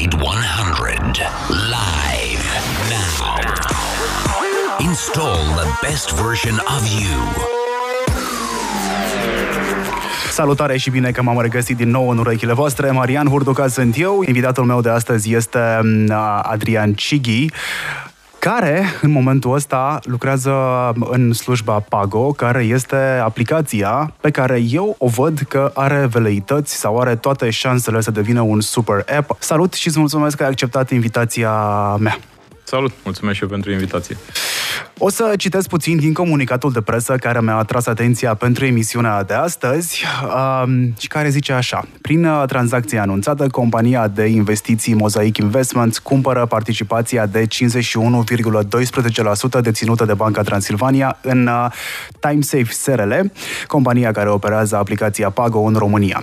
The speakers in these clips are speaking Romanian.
Upgrade 100 live now. Install the best version of you. Salutare și bine că m-am regăsit din nou în urechile voastre. Marian Hurduca sunt eu. Invitatul meu de astăzi este mm, Adrian Cighi care în momentul ăsta lucrează în slujba Pago, care este aplicația pe care eu o văd că are veleități sau are toate șansele să devină un super app. Salut și îți mulțumesc că ai acceptat invitația mea. Salut, mulțumesc și eu pentru invitație. O să citesc puțin din comunicatul de presă care mi-a atras atenția pentru emisiunea de astăzi um, și care zice așa. Prin uh, tranzacția anunțată, compania de investiții Mosaic Investments cumpără participația de 51,12% deținută de Banca Transilvania în uh, TimeSafe SRL, compania care operează aplicația Pago în România.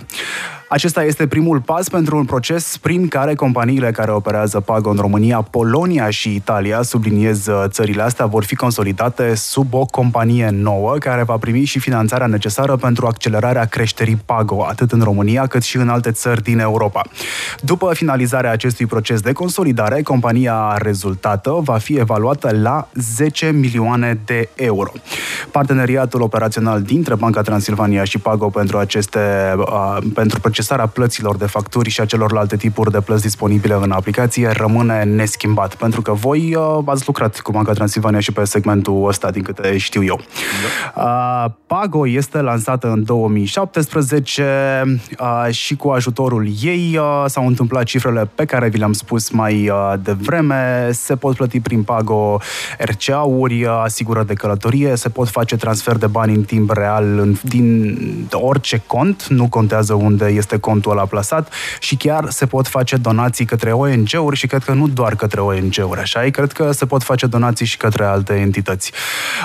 Acesta este primul pas pentru un proces prin care companiile care operează Pago în România, Polonia și Italia, subliniez uh, țările astea, vor fi consolidate sub o companie nouă care va primi și finanțarea necesară pentru accelerarea creșterii Pago, atât în România cât și în alte țări din Europa. După finalizarea acestui proces de consolidare, compania rezultată va fi evaluată la 10 milioane de euro. Parteneriatul operațional dintre Banca Transilvania și Pago pentru aceste uh, pentru procesarea plăților de facturi și a celorlalte tipuri de plăți disponibile în aplicație rămâne neschimbat, pentru că voi uh, ați lucrat cu Banca Transilvania și pe segmentul ăsta, din câte știu eu. Da. Uh, Pago este lansată în 2017 uh, și cu ajutorul ei uh, s-au întâmplat cifrele pe care vi le-am spus mai uh, devreme. Se pot plăti prin Pago RCA-uri, uh, asigură de călătorie, se pot face transfer de bani în timp real în, din orice cont, nu contează unde este este contul ăla plasat și chiar se pot face donații către ONG-uri și cred că nu doar către ONG-uri, așa e? Cred că se pot face donații și către alte entități.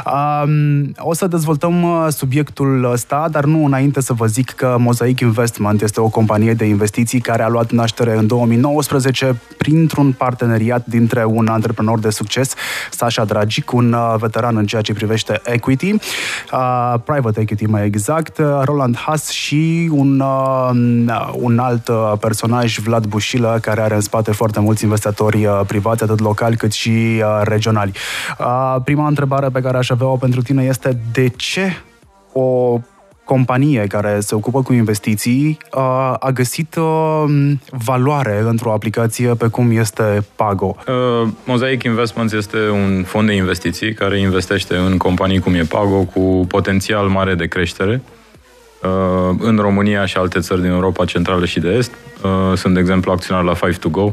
Um, o să dezvoltăm uh, subiectul ăsta, dar nu înainte să vă zic că Mosaic Investment este o companie de investiții care a luat naștere în 2019 printr-un parteneriat dintre un antreprenor de succes, Sasha Dragic, un uh, veteran în ceea ce privește equity, uh, private equity mai exact, uh, Roland Haas și un uh, un alt uh, personaj, Vlad Bușilă, care are în spate foarte mulți investitori uh, privați, atât locali cât și uh, regionali. Prima întrebare pe care aș avea-o pentru tine este de ce o companie care se ocupă cu investiții a găsit valoare într-o aplicație pe cum este Pago. Uh, Mosaic Investments este un fond de investiții care investește în companii cum e Pago cu potențial mare de creștere Uh, în România și alte țări din Europa Centrală și de Est. Uh, sunt, de exemplu, acționar la 5 to Go,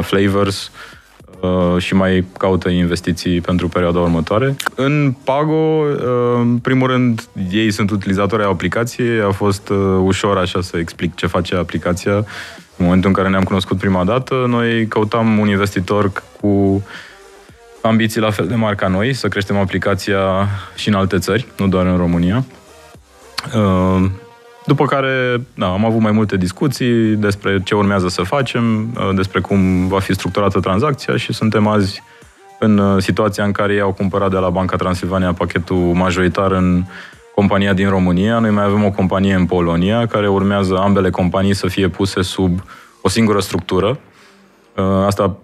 Flavors uh, și mai caută investiții pentru perioada următoare. În Pago, în primul rând, ei sunt utilizatori ai aplicației. A fost ușor așa să explic ce face aplicația. În momentul în care ne-am cunoscut prima dată, noi căutam un investitor cu ambiții la fel de mari ca noi, să creștem aplicația și în alte țări, nu doar în România. Ehm, după care da, am avut mai multe discuții despre ce urmează să facem, uh, despre cum va fi structurată tranzacția și suntem azi în uh, situația în care ei au cumpărat de la Banca Transilvania pachetul majoritar în compania din România. Noi mai avem o companie în Polonia, care urmează ambele companii să fie puse sub o singură structură. Uh, asta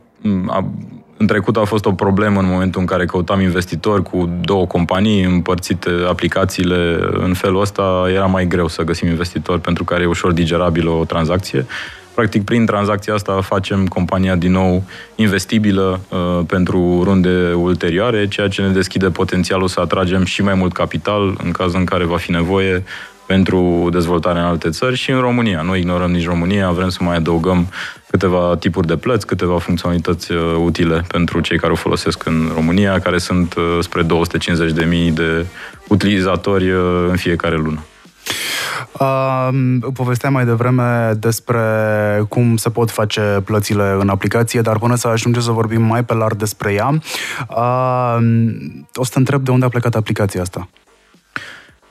în trecut a fost o problemă în momentul în care căutam investitori cu două companii împărțite aplicațiile. În felul ăsta era mai greu să găsim investitori pentru care e ușor digerabilă o tranzacție. Practic, prin tranzacția asta facem compania din nou investibilă uh, pentru runde ulterioare, ceea ce ne deschide potențialul să atragem și mai mult capital în cazul în care va fi nevoie pentru dezvoltare în alte țări și în România. Nu ignorăm nici România, vrem să mai adăugăm câteva tipuri de plăți, câteva funcționalități uh, utile pentru cei care o folosesc în România, care sunt uh, spre 250.000 de utilizatori uh, în fiecare lună. Uh, povesteam mai devreme despre cum se pot face plățile în aplicație, dar până să ajungem să vorbim mai pe larg despre ea, uh, o să te întreb de unde a plecat aplicația asta.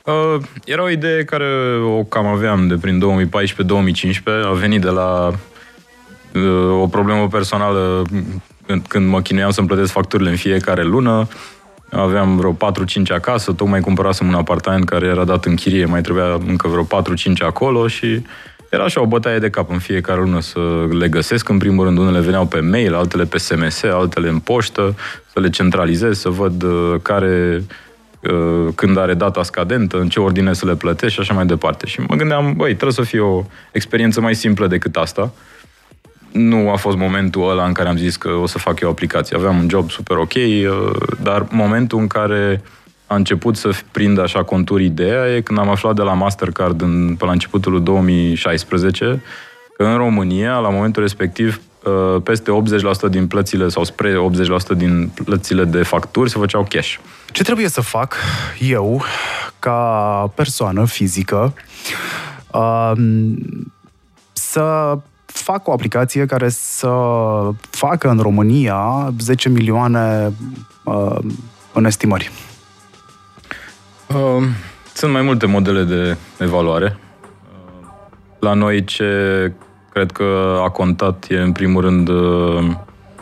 Uh, era o idee care o cam aveam de prin 2014-2015. A venit de la uh, o problemă personală când mă chinuiam să-mi plătesc facturile în fiecare lună. Aveam vreo 4-5 acasă, tocmai cumpărasem un apartament care era dat în chirie, mai trebuia încă vreo 4-5 acolo și era așa o bătaie de cap în fiecare lună să le găsesc. În primul rând, unele veneau pe mail, altele pe SMS, altele în poștă, să le centralizez, să văd uh, care uh, când are data scadentă, în ce ordine să le plătesc și așa mai departe. Și mă gândeam, băi, trebuie să fie o experiență mai simplă decât asta. Nu a fost momentul ăla în care am zis că o să fac eu aplicație. Aveam un job super ok, uh, dar momentul în care a început să prindă așa conturi ideea e când am aflat de la Mastercard în, pe la începutul lui 2016 că în România, la momentul respectiv, uh, peste 80% din plățile sau spre 80% din plățile de facturi se făceau cash. Ce trebuie să fac eu, ca persoană fizică, um, să fac o aplicație care să facă în România 10 milioane uh, în estimări? Uh, sunt mai multe modele de evaluare. Uh, la noi ce cred că a contat e în primul rând uh,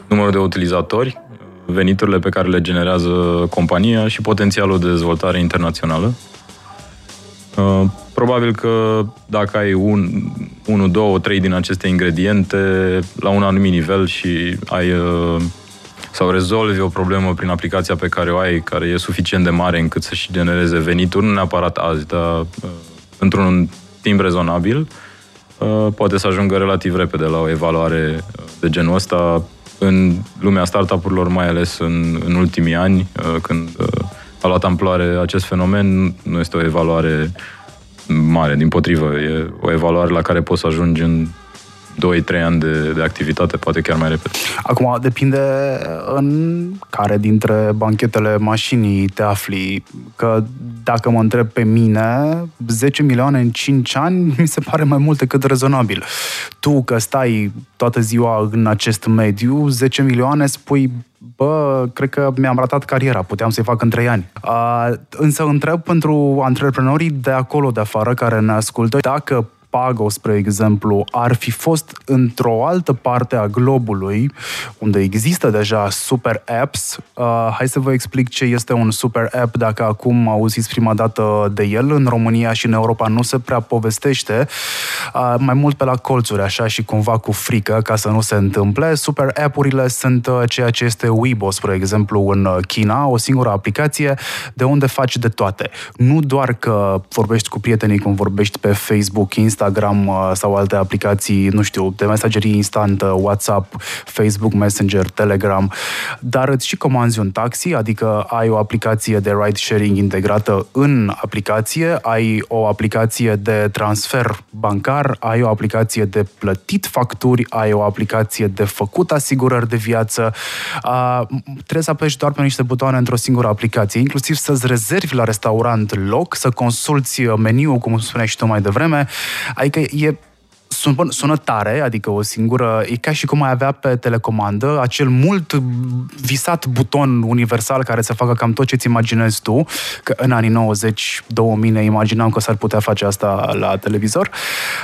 numărul de utilizatori, veniturile pe care le generează compania și potențialul de dezvoltare internațională. Probabil că dacă ai un, unul, două, trei din aceste ingrediente la un anumit nivel și ai sau rezolvi o problemă prin aplicația pe care o ai, care e suficient de mare încât să-și genereze venituri, nu neapărat azi, dar uh, într-un timp rezonabil, uh, poate să ajungă relativ repede la o evaluare uh, de genul ăsta. În lumea startup-urilor, mai ales în, în ultimii ani, când a luat amploare acest fenomen, nu este o evaluare mare, din potrivă, e o evaluare la care poți să ajungi în 2-3 ani de, de activitate, poate chiar mai repede. Acum depinde în care dintre banchetele mașinii te afli, că dacă mă întreb pe mine, 10 milioane în 5 ani mi se pare mai mult decât rezonabil. Tu că stai toată ziua în acest mediu, 10 milioane spui bă, cred că mi-am ratat cariera, puteam să-i fac în trei ani. Uh, însă întreb pentru antreprenorii de acolo, de afară, care ne ascultă, dacă Pago, spre exemplu, ar fi fost într-o altă parte a globului, unde există deja super apps, uh, hai să vă explic ce este un super app, dacă acum auziți prima dată de el. În România și în Europa nu se prea povestește, uh, mai mult pe la colțuri, așa, și cumva cu frică, ca să nu se întâmple. Super app-urile sunt uh, ceea ce este Weibo, spre exemplu, în uh, China, o singură aplicație de unde faci de toate. Nu doar că vorbești cu prietenii cum vorbești pe Facebook, Instagram, Instagram uh, sau alte aplicații, nu știu, de mesagerie instantă, WhatsApp, Facebook Messenger, Telegram, dar îți și comanzi un taxi, adică ai o aplicație de ride sharing integrată în aplicație, ai o aplicație de transfer bancar, ai o aplicație de plătit facturi, ai o aplicație de făcut asigurări de viață. Uh, trebuie să apeși doar pe niște butoane într-o singură aplicație, inclusiv să-ți rezervi la restaurant loc, să consulți meniul, cum spuneai și tu mai devreme, Adică e sună, sună tare, adică o singură, e ca și cum ai avea pe telecomandă acel mult visat buton universal care să facă cam tot ce-ți imaginezi tu, că în anii 90-2000 ne imaginam că s-ar putea face asta la televizor.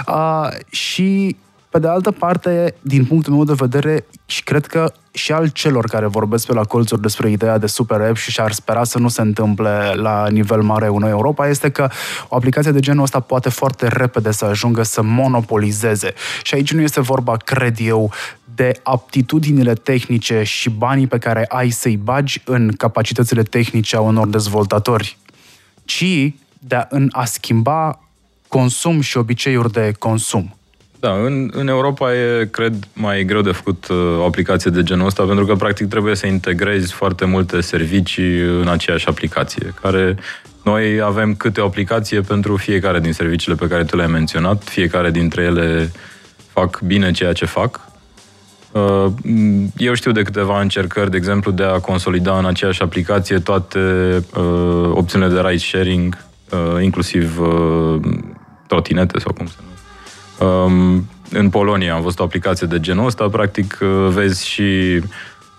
Uh, și pe de altă parte, din punctul meu de vedere, și cred că și al celor care vorbesc pe la colțuri despre ideea de super app și și-ar spera să nu se întâmple la nivel mare în Europa, este că o aplicație de genul ăsta poate foarte repede să ajungă să monopolizeze. Și aici nu este vorba, cred eu, de aptitudinile tehnice și banii pe care ai să-i bagi în capacitățile tehnice a unor dezvoltatori, ci de a, în a schimba consum și obiceiuri de consum. Da, în, în Europa e, cred, mai greu de făcut uh, o aplicație de genul ăsta, pentru că, practic, trebuie să integrezi foarte multe servicii în aceeași aplicație, care noi avem câte o aplicație pentru fiecare din serviciile pe care tu le-ai menționat, fiecare dintre ele fac bine ceea ce fac. Uh, eu știu de câteva încercări, de exemplu, de a consolida în aceeași aplicație toate uh, opțiunile de ride sharing, uh, inclusiv uh, trotinete sau cum se numește Um, în Polonia am văzut o aplicație de genul ăsta, practic uh, vezi și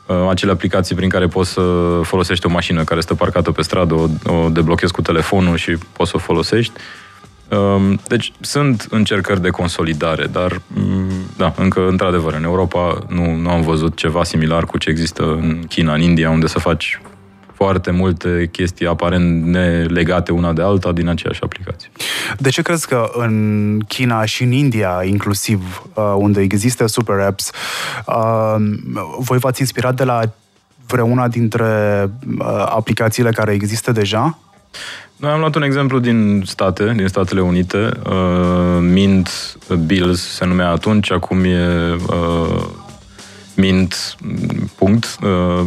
uh, acele aplicații prin care poți să folosești o mașină care stă parcată pe stradă, o, o deblochezi cu telefonul și poți să o folosești. Um, deci sunt încercări de consolidare, dar mm, da, încă într-adevăr în Europa nu, nu am văzut ceva similar cu ce există în China, în India, unde să faci foarte multe chestii aparent nelegate una de alta din aceeași aplicație. De ce crezi că în China și în India, inclusiv, uh, unde există super apps, uh, voi v-ați inspirat de la vreuna dintre uh, aplicațiile care există deja? Noi am luat un exemplu din state, din Statele Unite. Uh, Mint Bills se numea atunci, acum e uh, Mint. Punct. Uh,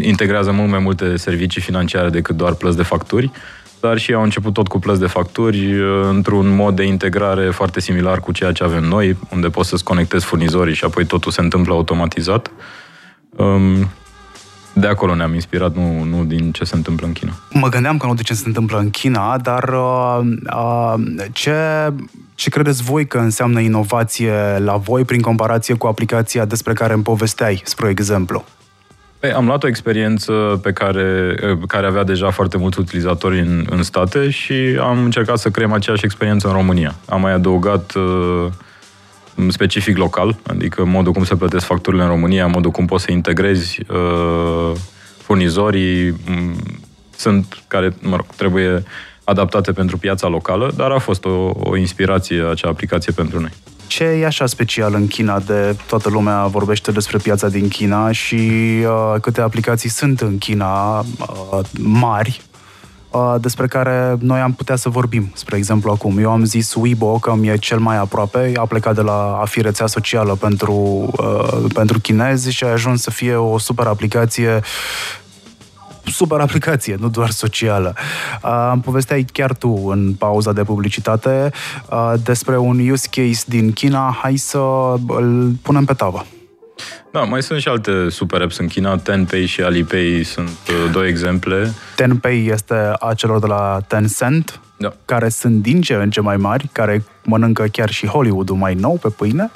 integrează mult mai multe servicii financiare decât doar plăți de facturi, dar și au început tot cu plăți de facturi uh, într-un mod de integrare foarte similar cu ceea ce avem noi, unde poți să-ți conectezi furnizorii și apoi totul se întâmplă automatizat. Um, de acolo ne-am inspirat, nu, nu din ce se întâmplă în China. Mă gândeam că nu de ce se întâmplă în China, dar uh, uh, ce, ce credeți voi că înseamnă inovație la voi prin comparație cu aplicația despre care îmi povesteai, spre exemplu? Păi, am luat o experiență pe care, uh, care avea deja foarte mulți utilizatori în, în state și am încercat să creăm aceeași experiență în România. Am mai adăugat uh, specific local, adică modul cum se plătesc facturile în România, modul cum poți să integrezi uh, furnizorii, m- sunt care, mă rog, trebuie adaptate pentru piața locală, dar a fost o, o inspirație acea aplicație pentru noi. Ce e așa special în China de toată lumea vorbește despre piața din China și uh, câte aplicații sunt în China uh, mari Uh, despre care noi am putea să vorbim. Spre exemplu, acum, eu am zis Weibo că mi-e cel mai aproape, a plecat de la a fi rețea socială pentru, uh, pentru chinezi și a ajuns să fie o super aplicație super aplicație, nu doar socială. Uh, am povesteai chiar tu în pauza de publicitate uh, despre un use case din China. Hai să îl punem pe tavă. Da, mai sunt și alte super apps în China. Tenpay și Alipay sunt uh, două exemple. Tenpay este a celor de la Tencent, da. care sunt din ce în ce mai mari, care mănâncă chiar și Hollywood-ul mai nou pe pâine.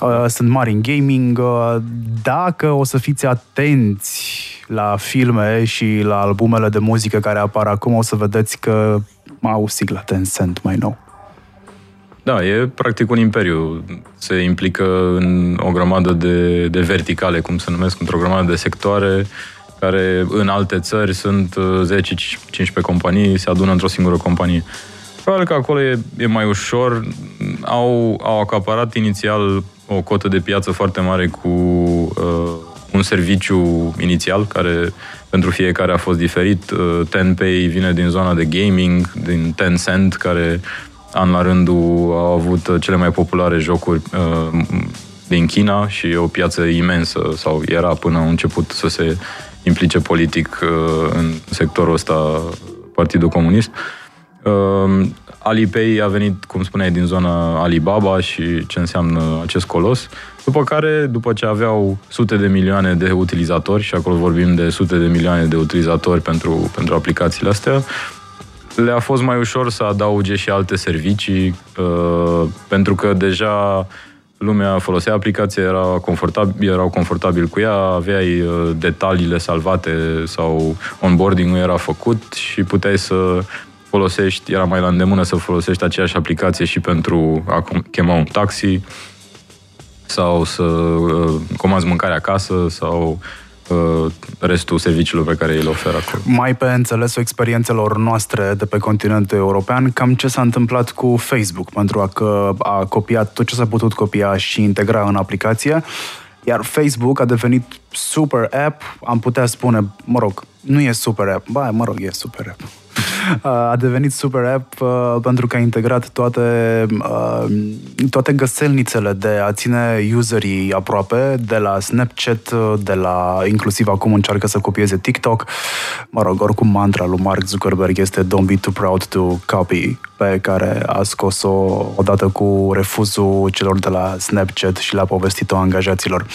Uh, sunt mari în gaming. Uh, dacă o să fiți atenți la filme și la albumele de muzică care apar acum, o să vedeți că au sigla Tencent mai nou. Da, e practic un imperiu. Se implică în o grămadă de, de verticale, cum se numesc, într-o grămadă de sectoare care în alte țări sunt 10-15 uh, companii, se adună într-o singură companie. Probabil că acolo e, e mai ușor. Au, au acaparat inițial o cotă de piață foarte mare cu uh, un serviciu inițial care pentru fiecare a fost diferit. Uh, Tenpay vine din zona de gaming, din Tencent, care an la rândul au avut cele mai populare jocuri uh, din China și e o piață imensă, sau era până a început să se implice politic uh, în sectorul ăsta Partidul Comunist. Uh, Alipay a venit, cum spuneai, din zona Alibaba și ce înseamnă acest colos. După care, după ce aveau sute de milioane de utilizatori, și acolo vorbim de sute de milioane de utilizatori pentru, pentru aplicațiile astea, le-a fost mai ușor să adauge și alte servicii, uh, pentru că deja lumea folosea aplicația, era confortabil, erau confortabil cu ea, aveai uh, detaliile salvate sau onboarding-ul era făcut și puteai să folosești, era mai la îndemână să folosești aceeași aplicație și pentru a chema un taxi sau să uh, comanzi mâncare acasă sau Uh, restul serviciilor pe care îi le oferă acolo. Mai pe înțelesul experiențelor noastre de pe continentul european, cam ce s-a întâmplat cu Facebook, pentru a, că a copiat tot ce s-a putut copia și integra în aplicație, iar Facebook a devenit super app, am putea spune, mă rog, nu e super app, ba, mă rog, e super app a devenit super app uh, pentru că a integrat toate, uh, toate găselnițele de a ține userii aproape, de la Snapchat, uh, de la inclusiv acum încearcă să copieze TikTok. Mă rog, oricum mantra lui Mark Zuckerberg este Don't be too proud to copy, pe care a scos-o odată cu refuzul celor de la Snapchat și le-a povestit-o angajaților.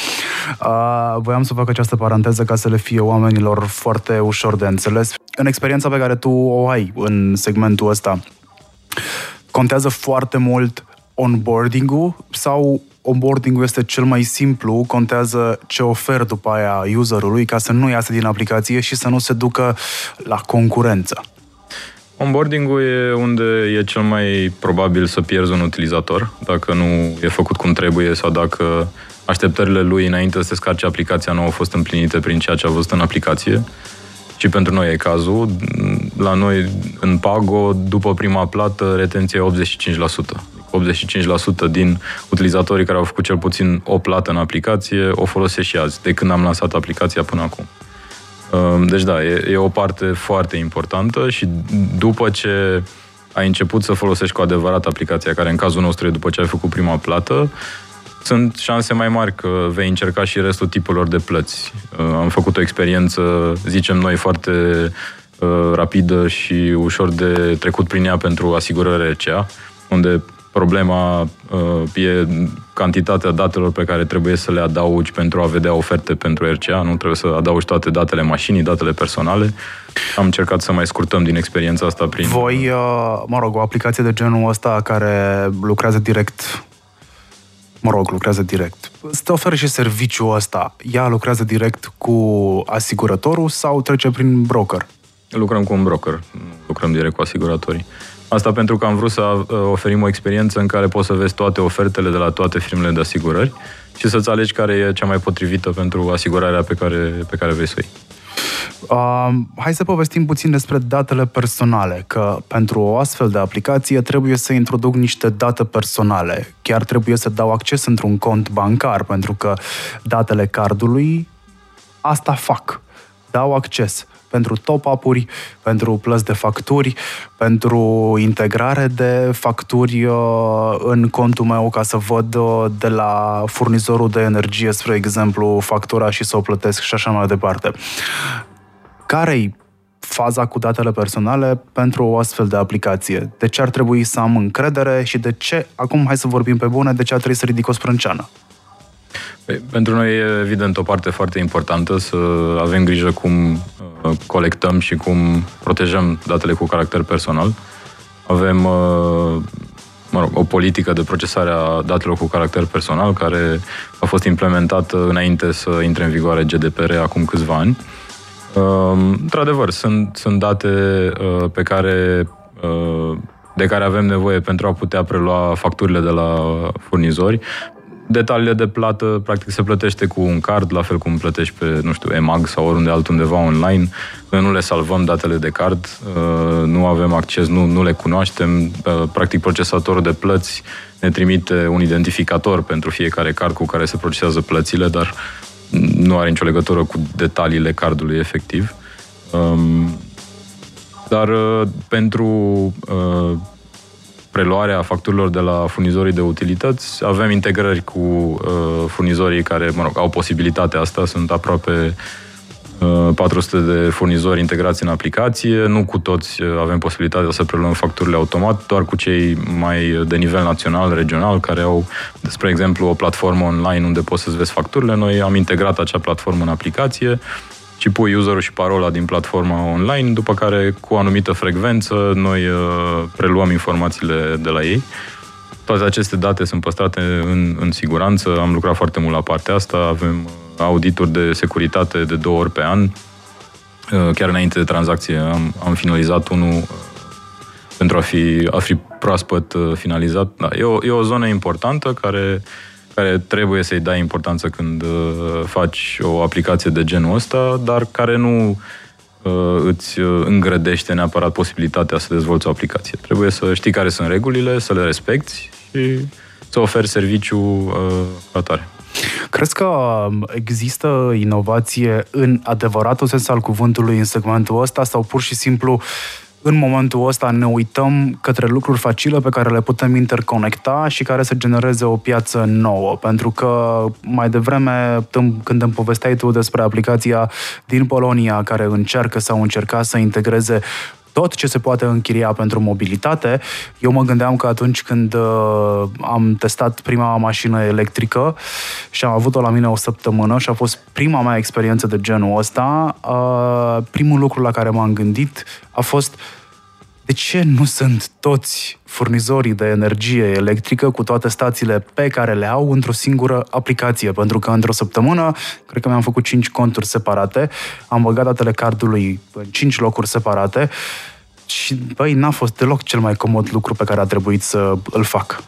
Uh, voiam să fac această paranteză ca să le fie oamenilor foarte ușor de înțeles. În experiența pe care tu o ai în segmentul ăsta, contează foarte mult onboarding-ul sau onboarding-ul este cel mai simplu, contează ce ofer după aia userului ca să nu iasă din aplicație și să nu se ducă la concurență? Onboarding-ul e unde e cel mai probabil să pierzi un utilizator, dacă nu e făcut cum trebuie sau dacă așteptările lui înainte să se scarce aplicația nu au fost împlinite prin ceea ce a văzut în aplicație. Și pentru noi e cazul. la noi, în Pago, după prima plată, retenția e 85%. 85% din utilizatorii care au făcut cel puțin o plată în aplicație o folosesc și azi, de când am lansat aplicația până acum. Um, deci da, e, e o parte foarte importantă și după ce ai început să folosești cu adevărat aplicația, care în cazul nostru e după ce ai făcut prima plată, sunt șanse mai mari că vei încerca și restul tipurilor de plăți. Uh, am făcut o experiență, zicem noi, foarte uh, rapidă și ușor de trecut prin ea pentru asigurări RCA, unde Problema uh, e cantitatea datelor pe care trebuie să le adaugi pentru a vedea oferte pentru RCA. Nu trebuie să adaugi toate datele mașinii, datele personale. Am încercat să mai scurtăm din experiența asta prin... Voi, uh, mă rog, o aplicație de genul ăsta care lucrează direct mă rog, lucrează direct. Îți oferă și serviciul ăsta. Ea lucrează direct cu asigurătorul sau trece prin broker? Lucrăm cu un broker, lucrăm direct cu asiguratorii. Asta pentru că am vrut să uh, oferim o experiență în care poți să vezi toate ofertele de la toate firmele de asigurări și să-ți alegi care e cea mai potrivită pentru asigurarea pe care, pe care vrei să o iei. Uh, hai să povestim puțin despre datele personale, că pentru o astfel de aplicație trebuie să introduc niște date personale. Chiar trebuie să dau acces într-un cont bancar, pentru că datele cardului asta fac. Dau acces pentru top-up-uri, pentru plăți de facturi, pentru integrare de facturi uh, în contul meu ca să văd uh, de la furnizorul de energie, spre exemplu, factura și să o plătesc și așa mai departe. Care-i faza cu datele personale pentru o astfel de aplicație? De ce ar trebui să am încredere și de ce, acum hai să vorbim pe bune, de ce ar trebui să ridic o sprânceană? Păi, pentru noi e evident o parte foarte importantă să avem grijă cum uh, colectăm și cum protejăm datele cu caracter personal. Avem uh, mă rog, o politică de procesare a datelor cu caracter personal care a fost implementată înainte să intre în vigoare GDPR acum câțiva ani. Uh, într-adevăr, sunt, sunt date pe care de care avem nevoie pentru a putea prelua facturile de la furnizori, detaliile de plată, practic se plătește cu un card, la fel cum plătești pe, nu știu, EMAG sau oriunde altundeva online. Noi nu le salvăm datele de card, uh, nu avem acces, nu, nu le cunoaștem. Uh, practic procesatorul de plăți ne trimite un identificator pentru fiecare card cu care se procesează plățile, dar nu are nicio legătură cu detaliile cardului efectiv. Um, dar uh, pentru preluarea facturilor de la furnizorii de utilități. Avem integrări cu uh, furnizorii care, mă rog, au posibilitatea asta, sunt aproape uh, 400 de furnizori integrați în aplicație. Nu cu toți uh, avem posibilitatea să preluăm facturile automat, doar cu cei mai de nivel național, regional, care au, spre exemplu, o platformă online unde poți să-ți vezi facturile. Noi am integrat acea platformă în aplicație ci pui userul și parola din platforma online, după care cu o anumită frecvență noi uh, preluăm informațiile de la ei. Toate aceste date sunt păstrate în, în siguranță, am lucrat foarte mult la partea asta, avem uh, audituri de securitate de două ori pe an. Uh, chiar înainte de tranzacție am, am finalizat unul pentru a fi, a fi proaspăt finalizat. Da, e, o, e o zonă importantă care care trebuie să-i dai importanță când uh, faci o aplicație de genul ăsta, dar care nu uh, îți uh, îngrădește neapărat posibilitatea să dezvolți o aplicație. Trebuie să știi care sunt regulile, să le respecti și să oferi serviciu uh, atare. Crezi că um, există inovație în adevăratul sens al cuvântului în segmentul ăsta sau pur și simplu uh, în momentul ăsta ne uităm către lucruri facile pe care le putem interconecta și care să genereze o piață nouă. Pentru că mai devreme, când îmi povesteai tu despre aplicația din Polonia care încearcă sau încerca să integreze tot ce se poate închiria pentru mobilitate. Eu mă gândeam că atunci când uh, am testat prima mașină electrică și am avut-o la mine o săptămână și a fost prima mea experiență de genul ăsta, uh, primul lucru la care m-am gândit a fost de ce nu sunt toți furnizorii de energie electrică cu toate stațiile pe care le au într-o singură aplicație? Pentru că într-o săptămână, cred că mi-am făcut 5 conturi separate, am băgat datele cardului în 5 locuri separate și, băi, n-a fost deloc cel mai comod lucru pe care a trebuit să îl fac.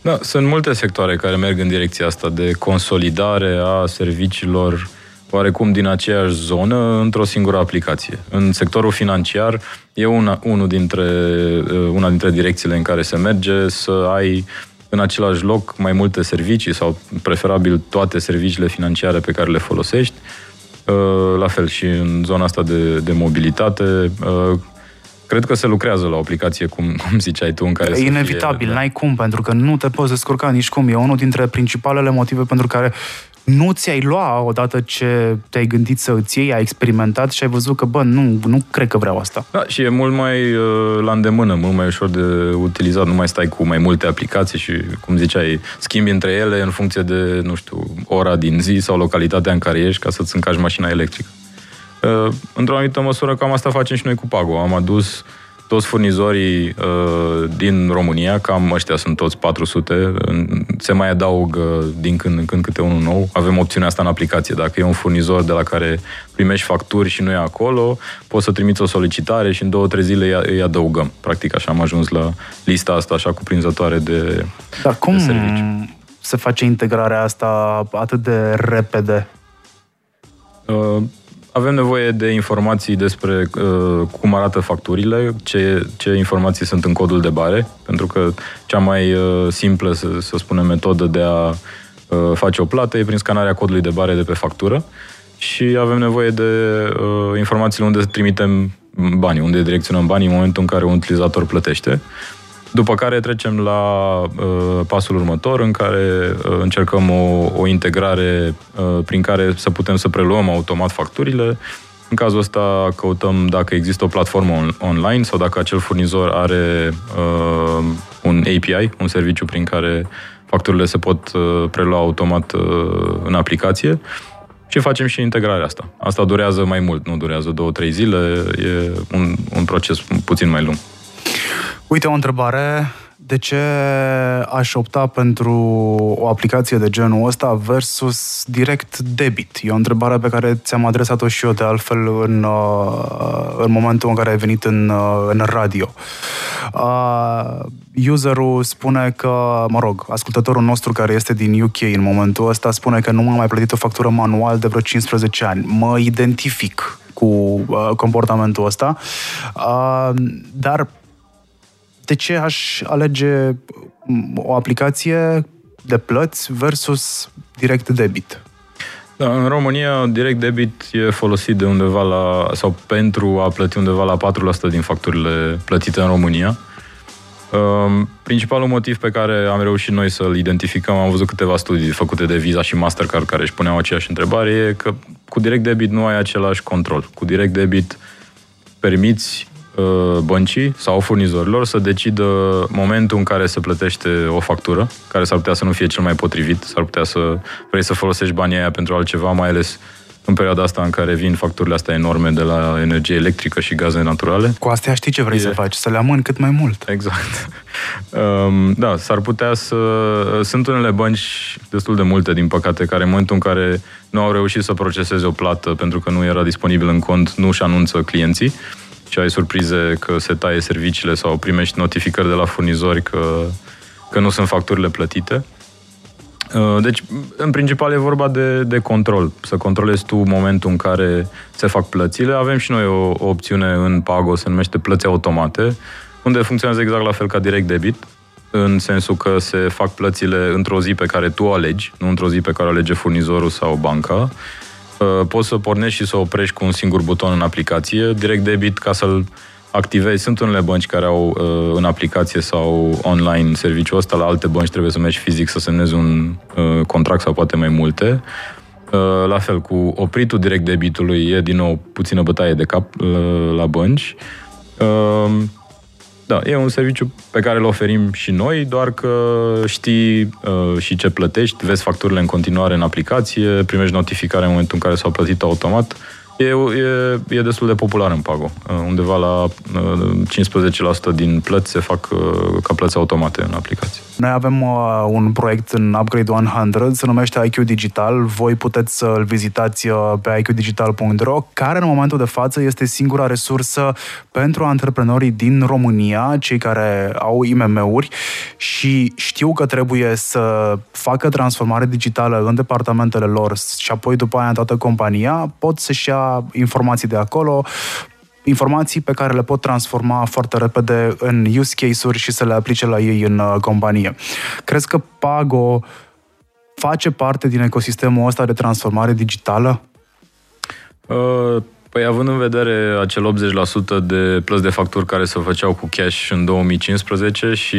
Da, sunt multe sectoare care merg în direcția asta de consolidare a serviciilor oarecum din aceeași zonă într-o singură aplicație. În sectorul financiar e una, unul dintre, uh, una dintre direcțiile în care se merge să ai în același loc mai multe servicii sau preferabil toate serviciile financiare pe care le folosești. Uh, la fel și în zona asta de, de mobilitate, uh, Cred că se lucrează la o aplicație, cum, cum ziceai tu, în care E inevitabil, fie, n-ai cum, pentru că nu te poți descurca nici cum. E unul dintre principalele motive pentru care nu ți-ai lua odată ce te-ai gândit să îți iei, ai experimentat și ai văzut că, bă, nu, nu cred că vreau asta. Da, și e mult mai uh, la îndemână, mult mai ușor de utilizat, nu mai stai cu mai multe aplicații și, cum ziceai, schimbi între ele în funcție de, nu știu, ora din zi sau localitatea în care ești ca să-ți încași mașina electrică. Uh, într-o anumită măsură, cam asta facem și noi cu Pago. Am adus toți furnizorii uh, din România, cam ăștia sunt toți 400, se mai adaugă din când în când câte unul nou. Avem opțiunea asta în aplicație. Dacă e un furnizor de la care primești facturi și nu e acolo, poți să trimiți o solicitare și în două, trei zile îi adăugăm. Practic așa am ajuns la lista asta așa cuprinzătoare de, Dar cum de servicii. se face integrarea asta atât de repede? Uh, avem nevoie de informații despre uh, cum arată facturile, ce, ce informații sunt în codul de bare, pentru că cea mai uh, simplă, să, să spunem, metodă de a uh, face o plată e prin scanarea codului de bare de pe factură și avem nevoie de uh, informațiile unde trimitem banii, unde direcționăm banii în momentul în care un utilizator plătește. După care trecem la uh, pasul următor, în care uh, încercăm o, o integrare uh, prin care să putem să preluăm automat facturile. În cazul ăsta căutăm dacă există o platformă on- online sau dacă acel furnizor are uh, un API, un serviciu prin care facturile se pot uh, prelua automat uh, în aplicație și facem și integrarea asta. Asta durează mai mult, nu durează două, trei zile, e un, un proces puțin mai lung. Uite o întrebare. De ce aș opta pentru o aplicație de genul ăsta versus direct debit? E o întrebare pe care ți-am adresat-o și eu de altfel în, uh, în momentul în care ai venit în, uh, în radio. Uh, userul spune că, mă rog, ascultătorul nostru care este din UK în momentul ăsta spune că nu m-a mai plătit o factură manual de vreo 15 ani. Mă identific cu uh, comportamentul ăsta, uh, dar de ce aș alege o aplicație de plăți versus direct debit? Da, în România, direct debit e folosit de undeva la, sau pentru a plăti undeva la 4% din facturile plătite în România. Um, principalul motiv pe care am reușit noi să-l identificăm, am văzut câteva studii făcute de Visa și Mastercard care își puneau aceeași întrebare, e că cu direct debit nu ai același control. Cu direct debit permiți Uh, băncii sau furnizorilor să decidă momentul în care se plătește o factură, care s-ar putea să nu fie cel mai potrivit, s-ar putea să vrei să folosești banii aia pentru altceva, mai ales în perioada asta în care vin facturile astea enorme de la energie electrică și gaze naturale. Cu astea știi ce vrei e... să faci, să le amâni cât mai mult. Exact. Um, da, s-ar putea să... Sunt unele bănci, destul de multe, din păcate, care în momentul în care nu au reușit să proceseze o plată pentru că nu era disponibil în cont, nu și anunță clienții și ai surprize că se taie serviciile sau primești notificări de la furnizori că, că nu sunt facturile plătite. Uh, deci, în principal, e vorba de, de control. Să controlezi tu momentul în care se fac plățile. Avem și noi o, o opțiune în Pago, se numește plăți automate, unde funcționează exact la fel ca direct debit, în sensul că se fac plățile într-o zi pe care tu o alegi, nu într-o zi pe care o alege furnizorul sau banca Uh, poți să pornești și să oprești cu un singur buton în aplicație. Direct debit, ca să-l activezi, sunt unele bănci care au uh, în aplicație sau online serviciul ăsta, la alte bănci trebuie să mergi fizic să semnezi un uh, contract sau poate mai multe. La fel, cu opritul direct debitului e din nou puțină bătaie de cap la bănci. Da, e un serviciu pe care îl oferim și noi, doar că știi uh, și ce plătești, vezi facturile în continuare în aplicație, primești notificare în momentul în care s-au plătit automat. E, e, e destul de popular în Pago. Uh, undeva la uh, 15% din plăți se fac uh, ca plăți automate în aplicație. Noi avem uh, un proiect în Upgrade 100, se numește IQ Digital. Voi puteți să-l vizitați uh, pe iqdigital.ro, care în momentul de față este singura resursă pentru antreprenorii din România, cei care au IMM-uri și știu că trebuie să facă transformare digitală în departamentele lor și apoi după aia în toată compania, pot să-și ia informații de acolo, informații pe care le pot transforma foarte repede în use case-uri și să le aplice la ei în uh, companie. Crezi că Pago face parte din ecosistemul ăsta de transformare digitală? Uh, păi având în vedere acel 80% de plăți de facturi care se făceau cu cash în 2015 și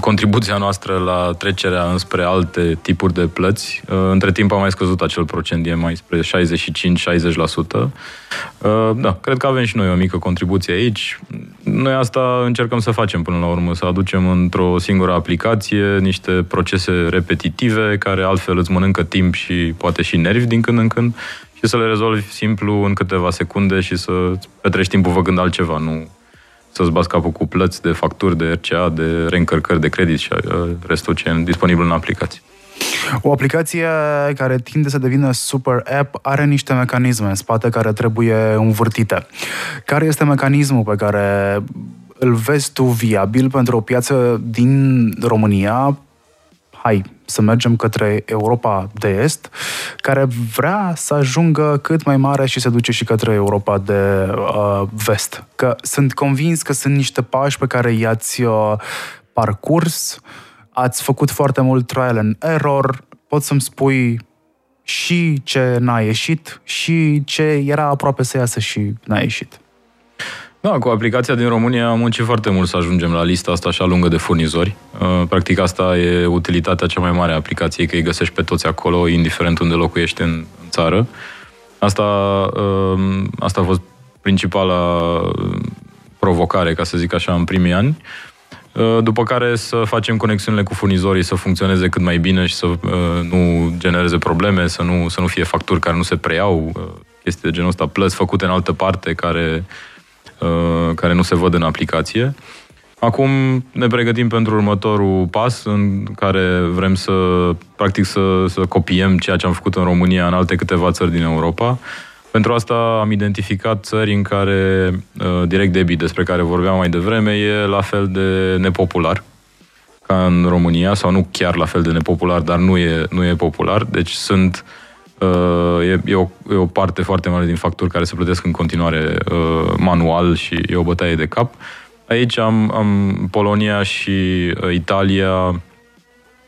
contribuția noastră la trecerea înspre alte tipuri de plăți. Uh, între timp a mai scăzut acel procent, e mai spre 65-60%. Uh, da, cred că avem și noi o mică contribuție aici. Noi asta încercăm să facem până la urmă, să aducem într-o singură aplicație niște procese repetitive care altfel îți mănâncă timp și poate și nervi din când în când și să le rezolvi simplu în câteva secunde și să petrești timpul făcând altceva, nu să-ți bați capul cu plăți de facturi, de RCA, de reîncărcări de credit și uh, restul ce e disponibil în aplicație. O aplicație care tinde să devină super app are niște mecanisme în spate care trebuie învârtite. Care este mecanismul pe care îl vezi tu viabil pentru o piață din România hai, să mergem către Europa de Est, care vrea să ajungă cât mai mare și se duce și către Europa de uh, Vest. Că sunt convins că sunt niște pași pe care i-ați uh, parcurs, ați făcut foarte mult trial and error, poți să-mi spui și ce n-a ieșit și ce era aproape să iasă și n-a ieșit. Da, cu aplicația din România am muncit foarte mult să ajungem la lista asta așa lungă de furnizori. Uh, practic asta e utilitatea cea mai mare a aplicației, că îi găsești pe toți acolo, indiferent unde locuiești în, țară. Asta, uh, asta a fost principala uh, provocare, ca să zic așa, în primii ani. După care să facem conexiunile cu furnizorii să funcționeze cât mai bine și să nu genereze probleme, să nu, să nu fie facturi care nu se preiau, chestii de genul ăsta, plăți făcute în altă parte care Uh, care nu se văd în aplicație. Acum ne pregătim pentru următorul pas în care vrem să, practic, să, să copiem ceea ce am făcut în România în alte câteva țări din Europa. Pentru asta am identificat țări în care uh, direct debit, despre care vorbeam mai devreme, e la fel de nepopular ca în România, sau nu chiar la fel de nepopular, dar nu e, nu e popular. Deci sunt uh, Uh, e, e, o, e o parte foarte mare din facturi care se plătesc în continuare uh, manual și e o bătaie de cap. Aici am, am Polonia și uh, Italia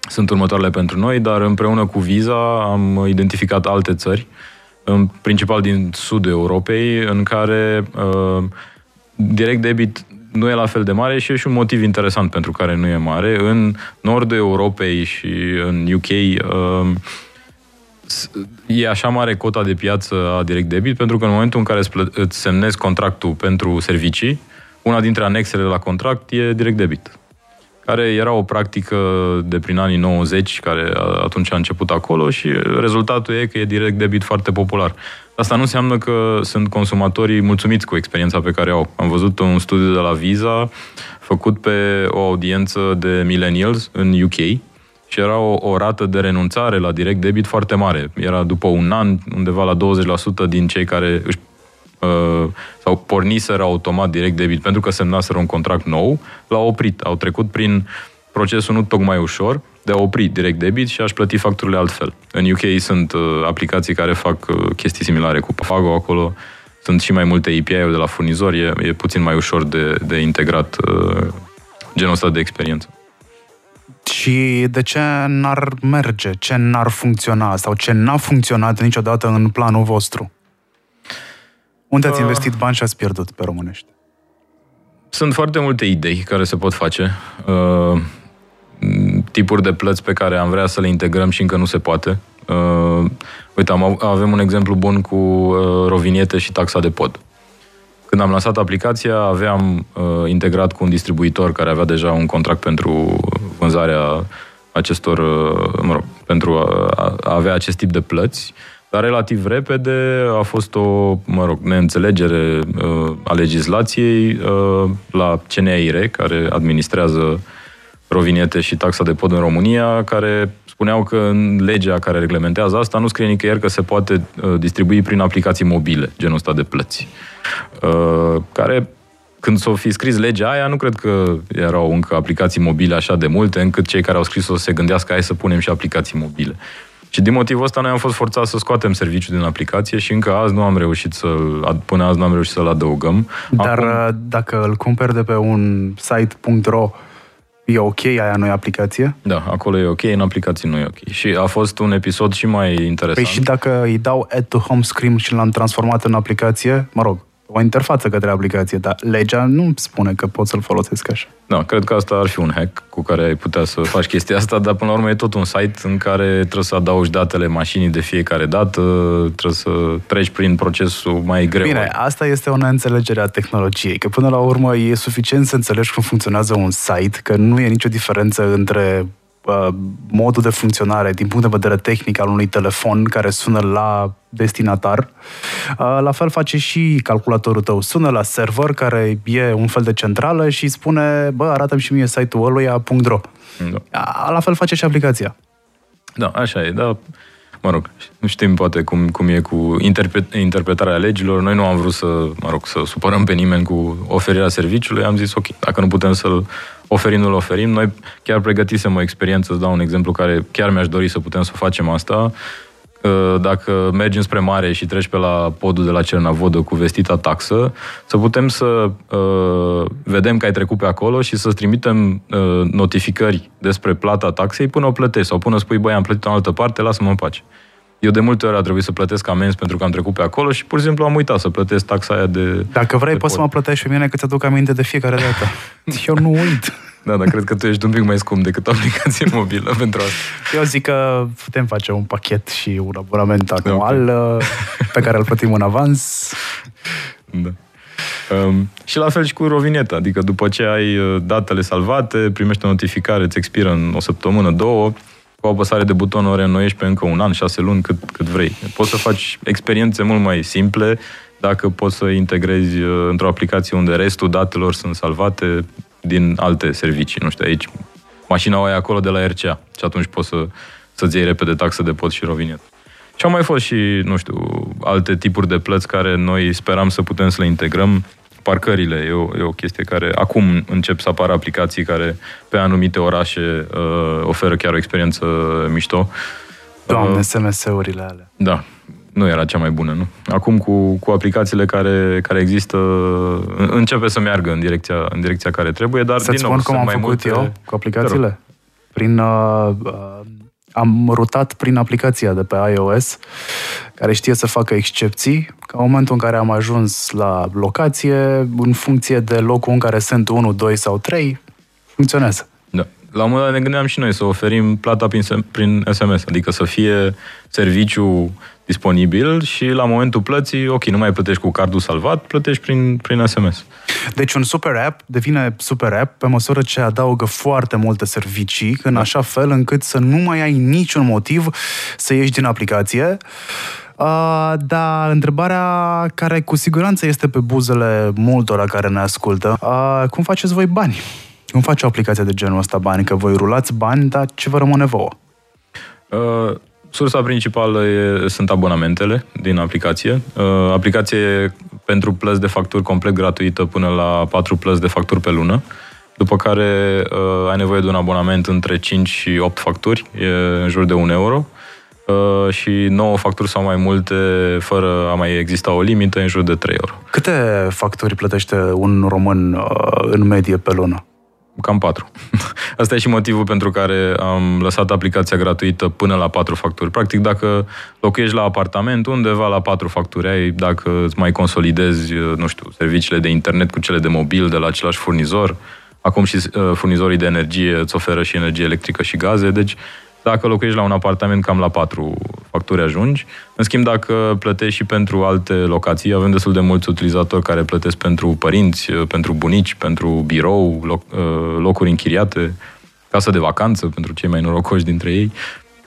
sunt următoarele pentru noi, dar împreună cu Visa am identificat alte țări, în principal din sudul Europei, în care uh, direct debit nu e la fel de mare și e și un motiv interesant pentru care nu e mare. În nordul Europei și în UK uh, e așa mare cota de piață a direct debit pentru că în momentul în care îți, plă- îți semnezi contractul pentru servicii, una dintre anexele la contract e direct debit care era o practică de prin anii 90, care atunci a început acolo și rezultatul e că e direct debit foarte popular. Asta nu înseamnă că sunt consumatorii mulțumiți cu experiența pe care au. Am văzut un studiu de la Visa făcut pe o audiență de millennials în UK, și era o, o rată de renunțare la direct debit foarte mare. Era după un an, undeva la 20% din cei care își uh, sau porniseră automat direct debit pentru că semnaseră un contract nou, l-au oprit. Au trecut prin procesul nu tocmai ușor de a opri direct debit și a-și plăti facturile altfel. În UK sunt uh, aplicații care fac uh, chestii similare cu Pago, acolo sunt și mai multe API-uri de la furnizori, e, e puțin mai ușor de, de integrat uh, genul ăsta de experiență. Și de ce n-ar merge, ce n-ar funcționa sau ce n-a funcționat niciodată în planul vostru? Unde ați uh, investit bani și ați pierdut pe românești? Sunt foarte multe idei care se pot face. Uh, tipuri de plăți pe care am vrea să le integrăm și încă nu se poate. Uh, uite, am, avem un exemplu bun cu uh, roviniete și taxa de pod. Când am lansat aplicația, aveam uh, integrat cu un distribuitor care avea deja un contract pentru vânzarea acestor, uh, mă rog, pentru a, a avea acest tip de plăți, dar relativ repede a fost o, mă rog, neînțelegere uh, a legislației uh, la CNAIR, care administrează rovinete și taxa de pod în România, care spuneau că în legea care reglementează asta nu scrie nicăieri că se poate uh, distribui prin aplicații mobile, genul ăsta de plăți. Uh, care când s-o fi scris legea aia, nu cred că erau încă aplicații mobile așa de multe, încât cei care au scris-o să se gândească hai să punem și aplicații mobile. Și din motivul ăsta noi am fost forțați să scoatem serviciul din aplicație și încă azi nu am reușit să până azi nu am reușit să-l adăugăm. Dar Acum... Uh, dacă îl cumperi de pe un site.ro, E ok, aia nu e aplicație? Da, acolo e ok, în aplicație nu e ok. Și a fost un episod și mai interesant. Păi și dacă îi dau add to home screen și l-am transformat în aplicație, mă rog, o interfață către aplicație, dar legea nu spune că pot să-l folosesc așa. Da, cred că asta ar fi un hack cu care ai putea să faci chestia asta, dar până la urmă e tot un site în care trebuie să adaugi datele mașinii de fiecare dată, trebuie să treci prin procesul mai greu. Bine, asta este o neînțelegere a tehnologiei, că până la urmă e suficient să înțelegi cum funcționează un site, că nu e nicio diferență între Uh, modul de funcționare din punct de vedere tehnic al unui telefon care sună la destinatar. Uh, la fel face și calculatorul tău. Sună la server, care e un fel de centrală și spune, bă, arată și mie site-ul ăluia.ro. Da. La fel face și aplicația. Da, așa e, da. Mă rog, nu știm poate cum, cum e cu interpret, interpretarea legilor. Noi nu am vrut să, mă rog, să supărăm pe nimeni cu oferirea serviciului. Am zis, ok, dacă nu putem să-l oferim, nu-l oferim. Noi chiar pregătisem o experiență, îți dau un exemplu care chiar mi-aș dori să putem să facem asta. Dacă mergi spre mare și treci pe la podul de la Cernavodă cu vestita taxă, să putem să uh, vedem că ai trecut pe acolo și să-ți trimitem uh, notificări despre plata taxei până o plătești sau până spui, băi, am plătit în altă parte, lasă-mă în pace. Eu de multe ori a trebuit să plătesc amenzi pentru că am trecut pe acolo și pur și simplu am uitat să plătesc taxa aia de... Dacă vrei, de poți pod. să mă plătești pe mine că ți-aduc aminte de fiecare dată. Eu nu uit. Da, dar cred că tu ești un pic mai scump decât o aplicație mobilă pentru asta. Eu zic că putem face un pachet și un abonament anual okay. pe care îl plătim în avans. Da. Um, și la fel și cu rovineta, adică după ce ai uh, datele salvate, primești o notificare, îți expiră în o săptămână, două, cu o apăsare de buton o reînnoiești pe încă un an, șase luni, cât, cât vrei. Poți să faci experiențe mult mai simple dacă poți să integrezi uh, într-o aplicație unde restul datelor sunt salvate din alte servicii. Nu știu, aici mașina o ai acolo de la RCA și atunci poți să, să-ți iei repede taxă de pod și rovinet. Și au mai fost și, nu știu, alte tipuri de plăți care noi speram să putem să le integrăm parcările e o, e o chestie care acum încep să apară aplicații care pe anumite orașe uh, oferă chiar o experiență mișto. Doamne, uh, SMS-urile alea. Da, nu era cea mai bună, nu? Acum cu, cu aplicațiile care, care există, începe să meargă în direcția, în direcția care trebuie, dar Să-ți din nou, spun cum am făcut multe... eu cu aplicațiile? Prin uh, uh, am rutat prin aplicația de pe iOS, care știe să facă excepții, ca în momentul în care am ajuns la locație, în funcție de locul în care sunt 1, 2 sau 3, funcționează. Da. La un moment dat ne gândeam și noi să oferim plata prin, prin SMS, adică să fie serviciu disponibil și la momentul plății, ok, nu mai plătești cu cardul salvat, plătești prin, prin SMS. Deci un super app devine super app pe măsură ce adaugă foarte multe servicii, în da. așa fel încât să nu mai ai niciun motiv să ieși din aplicație. Uh, dar întrebarea care cu siguranță este pe buzele multora care ne ascultă, uh, cum faceți voi bani? Cum face o aplicație de genul ăsta bani? Că voi rulați bani, dar ce vă rămâne vouă? Uh, Sursa principală e, sunt abonamentele din aplicație. Uh, aplicație pentru plăți de facturi complet gratuită până la 4 plăți de facturi pe lună, după care uh, ai nevoie de un abonament între 5 și 8 facturi, e în jur de 1 euro, uh, și 9 facturi sau mai multe, fără a mai exista o limită, în jur de 3 euro. Câte facturi plătește un român uh, în medie pe lună? Cam patru. Asta e și motivul pentru care am lăsat aplicația gratuită până la patru facturi. Practic, dacă locuiești la apartament, undeva la patru facturi ai, dacă îți mai consolidezi, nu știu, serviciile de internet cu cele de mobil de la același furnizor, acum și uh, furnizorii de energie îți oferă și energie electrică și gaze, deci dacă locuiești la un apartament, cam la patru facturi ajungi. În schimb, dacă plătești și pentru alte locații, avem destul de mulți utilizatori care plătesc pentru părinți, pentru bunici, pentru birou, loc, uh, locuri închiriate, casă de vacanță pentru cei mai norocoși dintre ei.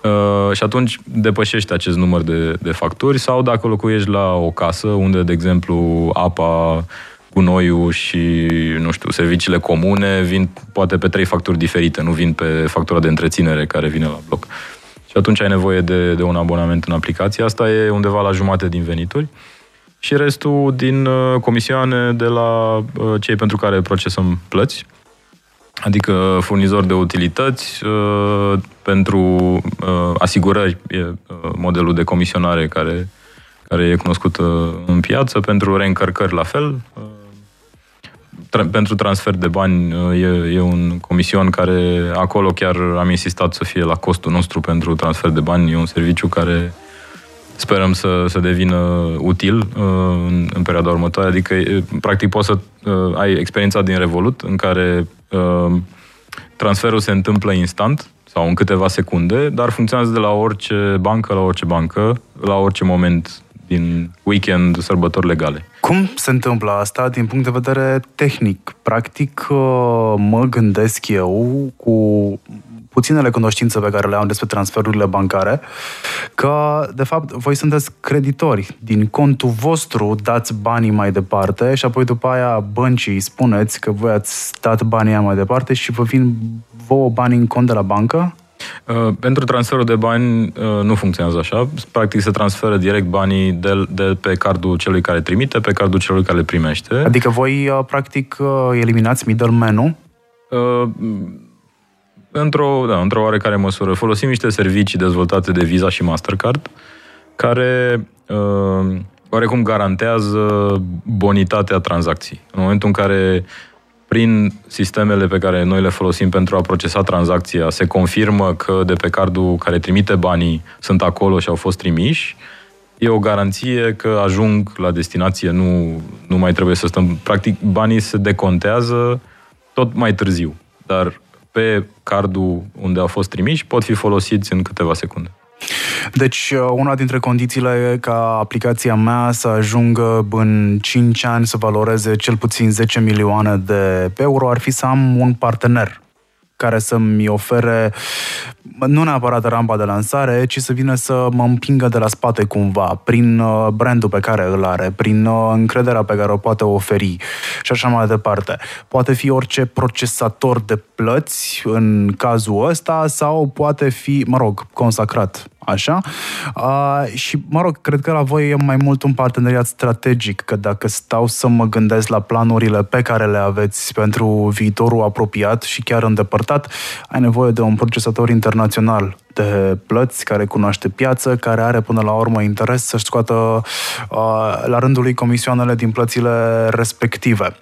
Uh, și atunci depășești acest număr de, de facturi sau dacă locuiești la o casă unde, de exemplu, apa gunoiul și, nu știu, serviciile comune vin poate pe trei facturi diferite, nu vin pe factura de întreținere care vine la bloc. Și atunci ai nevoie de, de un abonament în aplicație. Asta e undeva la jumate din venituri. Și restul din uh, comisioane de la uh, cei pentru care procesăm plăți, adică furnizori de utilități, uh, pentru uh, asigurări, e uh, modelul de comisionare care, care e cunoscut uh, în piață, pentru reîncărcări la fel, uh, tra- pentru transfer de bani uh, e, e un comision care acolo chiar am insistat să fie la costul nostru pentru transfer de bani. E un serviciu care sperăm să, să devină util uh, în, în perioada următoare. Adică, practic, poți să uh, ai experiența din Revolut în care uh, transferul se întâmplă instant sau în câteva secunde, dar funcționează de la orice bancă la orice bancă, la orice moment din weekend, sărbători legale. Cum se întâmplă asta din punct de vedere tehnic? Practic, uh, mă gândesc eu cu puținele cunoștințe pe care le am despre transferurile bancare, că, de fapt, voi sunteți creditori. Din contul vostru dați banii mai departe și apoi după aia băncii spuneți că voi ați dat banii mai departe și vă vin vouă bani în cont de la bancă? Uh, pentru transferul de bani uh, nu funcționează așa. Practic se transferă direct banii de, de pe cardul celui care trimite, pe cardul celui care le primește. Adică voi, uh, practic, eliminați middleman-ul? Uh, într-o, da, într-o oarecare măsură. Folosim niște servicii dezvoltate de Visa și Mastercard care uh, oarecum garantează bonitatea tranzacției. În momentul în care prin sistemele pe care noi le folosim pentru a procesa tranzacția, se confirmă că de pe cardul care trimite banii sunt acolo și au fost trimiși, e o garanție că ajung la destinație, nu, nu mai trebuie să stăm... Practic, banii se decontează tot mai târziu, dar pe cardul unde au fost trimiși pot fi folosiți în câteva secunde. Deci, uh, una dintre condițiile ca aplicația mea să ajungă în 5 ani să valoreze cel puțin 10 milioane de euro. Ar fi să am un partener care să-mi ofere nu neapărat rampa de lansare, ci să vină să mă împingă de la spate cumva, prin uh, brandul pe care îl are, prin uh, încrederea pe care o poate oferi și așa mai departe. Poate fi orice procesator de plăți în cazul ăsta sau poate fi, mă rog, consacrat așa. Uh, și, mă rog, cred că la voi e mai mult un parteneriat strategic, că dacă stau să mă gândesc la planurile pe care le aveți pentru viitorul apropiat și chiar îndepărtat, ai nevoie de un procesator internațional de plăți, care cunoaște piață, care are până la urmă interes să-și scoată uh, la rândul lui comisioanele din plățile respective.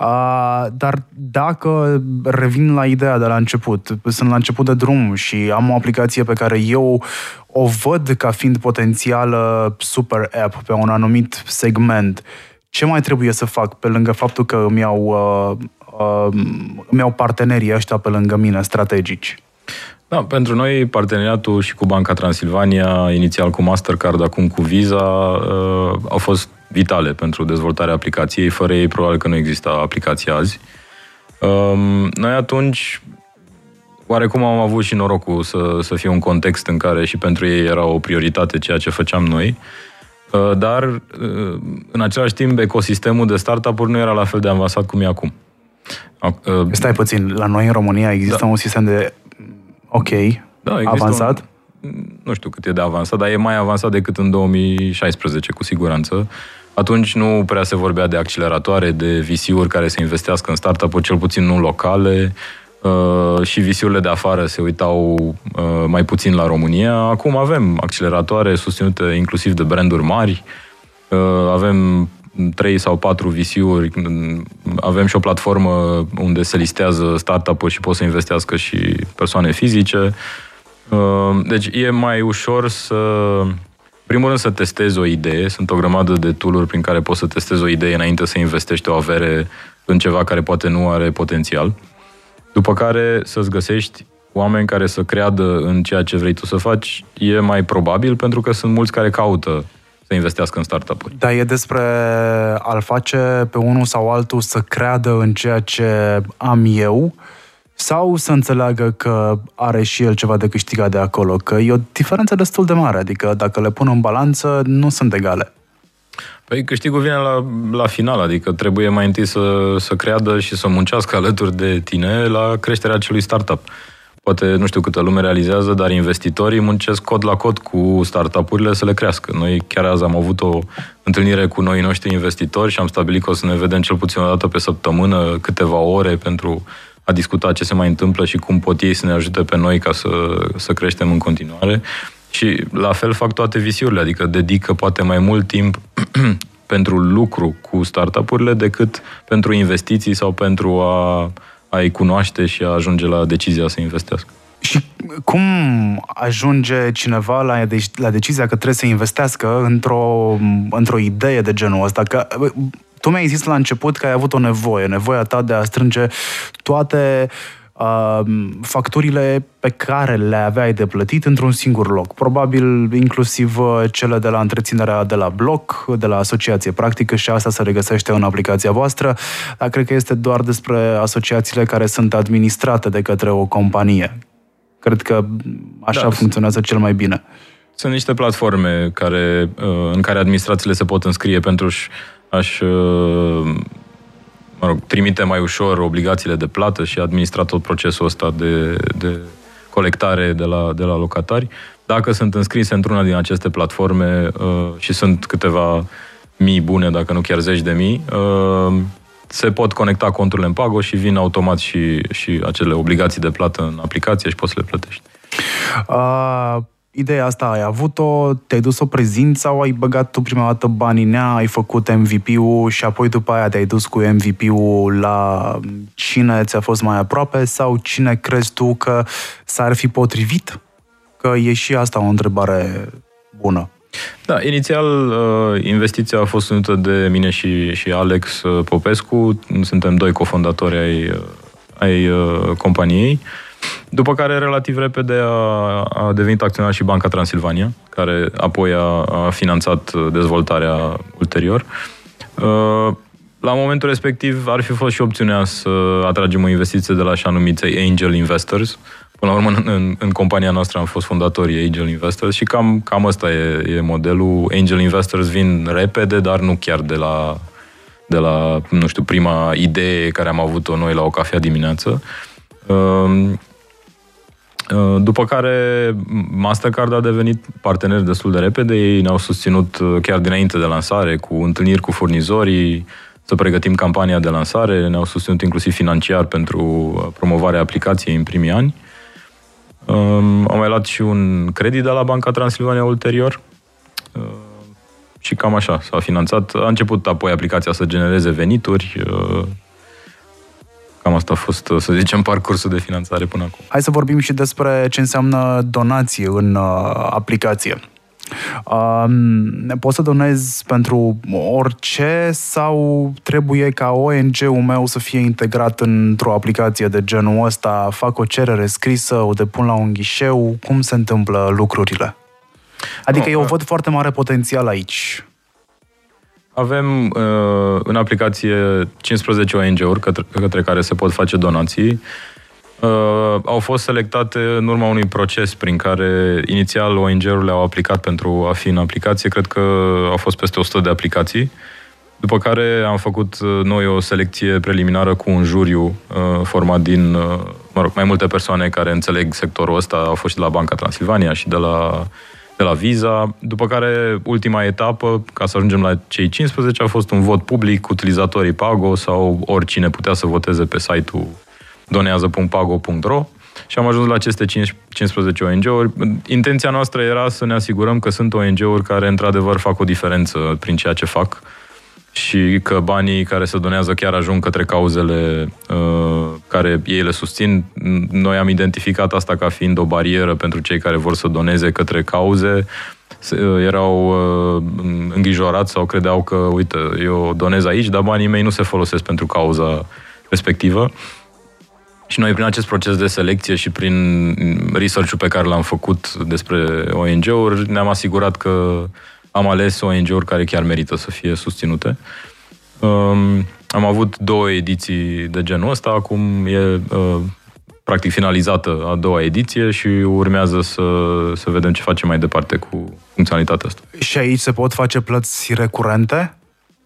Uh, dar dacă revin la ideea de la început, sunt la început de drum și am o aplicație pe care eu o văd ca fiind potențială super app pe un anumit segment, ce mai trebuie să fac pe lângă faptul că îmi iau, uh, uh, îmi iau partenerii ăștia pe lângă mine strategici? Da, pentru noi parteneriatul și cu Banca Transilvania, inițial cu Mastercard, acum cu Visa, uh, au fost vitale pentru dezvoltarea aplicației. Fără ei, probabil că nu exista aplicația azi. Um, noi atunci, oarecum am avut și norocul să, să fie un context în care și pentru ei era o prioritate ceea ce făceam noi. Uh, dar, uh, în același timp, ecosistemul de startup-uri nu era la fel de avansat cum e acum. Uh, Stai puțin, la noi în România există da. un sistem de Ok. Da, avansat? Un, nu știu cât e de avansat, dar e mai avansat decât în 2016, cu siguranță. Atunci nu prea se vorbea de acceleratoare, de VC-uri care se investească în startup-uri, cel puțin nu locale, uh, și visiurile de afară se uitau uh, mai puțin la România. Acum avem acceleratoare susținute inclusiv de branduri mari, uh, avem trei sau patru VC-uri, avem și o platformă unde se listează startup-uri și pot să investească și persoane fizice. Uh, deci e mai ușor să, primul rând, să testezi o idee. Sunt o grămadă de tool prin care poți să testezi o idee înainte să investești o avere în ceva care poate nu are potențial. După care să-ți găsești oameni care să creadă în ceea ce vrei tu să faci, e mai probabil pentru că sunt mulți care caută să investească în startup-uri. Dar e despre a-l face pe unul sau altul să creadă în ceea ce am eu sau să înțeleagă că are și el ceva de câștigat de acolo, că e o diferență destul de mare, adică dacă le pun în balanță, nu sunt egale. Păi câștigul vine la, la final, adică trebuie mai întâi să, să creadă și să muncească alături de tine la creșterea acelui startup. Poate nu știu câtă lume realizează, dar investitorii muncesc cod la cod cu startup-urile să le crească. Noi chiar azi am avut o întâlnire cu noi noștri investitori și am stabilit că o să ne vedem cel puțin o dată pe săptămână, câteva ore pentru a discuta ce se mai întâmplă și cum pot ei să ne ajute pe noi ca să, să creștem în continuare. Și la fel fac toate visiurile, adică dedică poate mai mult timp pentru lucru cu startup-urile decât pentru investiții sau pentru a, a-i cunoaște și a ajunge la decizia să investească. Și cum ajunge cineva la, la decizia că trebuie să investească într-o, într-o idee de genul ăsta? Că tu mi-ai zis la început că ai avut o nevoie, nevoia ta de a strânge toate uh, facturile pe care le aveai de plătit într-un singur loc. Probabil inclusiv uh, cele de la întreținerea de la bloc, de la asociație practică și asta se regăsește în aplicația voastră, dar cred că este doar despre asociațiile care sunt administrate de către o companie. Cred că așa da, funcționează cel mai bine. Sunt niște platforme care, uh, în care administrațiile se pot înscrie pentru a-și uh, mă rog, trimite mai ușor obligațiile de plată și administra tot procesul ăsta de, de colectare de la, de la locatari. Dacă sunt înscrise într-una din aceste platforme uh, și sunt câteva mii bune, dacă nu chiar zeci de mii, uh, se pot conecta conturile în Pago și vin automat și, și acele obligații de plată în aplicație și poți să le plătești. Uh, ideea asta ai avut-o, te-ai dus o prezint sau ai băgat tu prima dată banii în ea, ai făcut MVP-ul și apoi după aia te-ai dus cu MVP-ul la cine ți-a fost mai aproape sau cine crezi tu că s-ar fi potrivit? Că e și asta o întrebare bună. Da, inițial uh, investiția a fost susținută de mine și, și Alex uh, Popescu. Suntem doi cofondatori ai, uh, ai companiei. După care, relativ repede, a, a devenit acționar și Banca Transilvania, care apoi a, a finanțat dezvoltarea ulterior. Uh, la momentul respectiv ar fi fost și opțiunea să atragem o investiție de la așa numiți angel investors. Până la urmă, în, în compania noastră am fost fondatorii angel investors și cam, cam ăsta e, e modelul. Angel investors vin repede, dar nu chiar de la, de la, nu știu, prima idee care am avut-o noi la o cafea dimineață. Uh, Uh, după care Mastercard a devenit partener destul de repede, ei ne-au susținut uh, chiar dinainte de lansare, cu întâlniri cu furnizorii, să pregătim campania de lansare, ne-au susținut inclusiv financiar pentru uh, promovarea aplicației în primii ani. Um, am mai luat și un credit de la Banca Transilvania ulterior și cam așa s-a finanțat. A început apoi aplicația să genereze venituri, Cam asta a fost, să zicem, parcursul de finanțare până acum. Hai să vorbim și despre ce înseamnă donație în uh, aplicație. Um, poți să donezi pentru orice sau trebuie ca ONG-ul meu să fie integrat într-o aplicație de genul ăsta? Fac o cerere scrisă, o depun la un ghișeu? Cum se întâmplă lucrurile? Adică no, eu văd foarte mare potențial aici. Avem uh, în aplicație 15 ONG-uri către, către care se pot face donații. Uh, au fost selectate în urma unui proces prin care inițial ONG-urile au aplicat pentru a fi în aplicație. Cred că au fost peste 100 de aplicații. După care am făcut uh, noi o selecție preliminară cu un juriu uh, format din uh, mă rog, mai multe persoane care înțeleg sectorul ăsta. Au fost și de la Banca Transilvania și de la de la Visa, după care ultima etapă, ca să ajungem la cei 15, a fost un vot public, utilizatorii Pago sau oricine putea să voteze pe site-ul donează.pago.ro și am ajuns la aceste 15 ONG-uri. Intenția noastră era să ne asigurăm că sunt ONG-uri care într-adevăr fac o diferență prin ceea ce fac și că banii care se donează chiar ajung către cauzele uh, care ei le susțin. Noi am identificat asta ca fiind o barieră pentru cei care vor să doneze către cauze. Uh, erau uh, îngrijorați sau credeau că, uite, eu donez aici, dar banii mei nu se folosesc pentru cauza respectivă. Și noi, prin acest proces de selecție și prin research-ul pe care l-am făcut despre ONG-uri, ne-am asigurat că am ales ONG-uri care chiar merită să fie susținute. Um, am avut două ediții de genul ăsta, acum e uh, practic finalizată a doua ediție și urmează să, să vedem ce facem mai departe cu funcționalitatea asta. Și aici se pot face plăți recurente?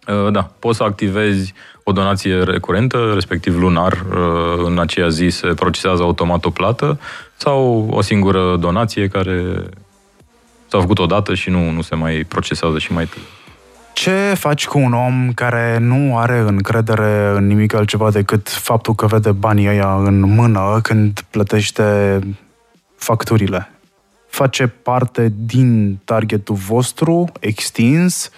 Uh, da, poți să activezi o donație recurentă, respectiv lunar, uh, în aceea zi se procesează automat o plată sau o singură donație care s-a făcut odată și nu, nu se mai procesează și mai târziu. Ce faci cu un om care nu are încredere în nimic altceva decât faptul că vede banii ăia în mână când plătește facturile? Face parte din targetul vostru extins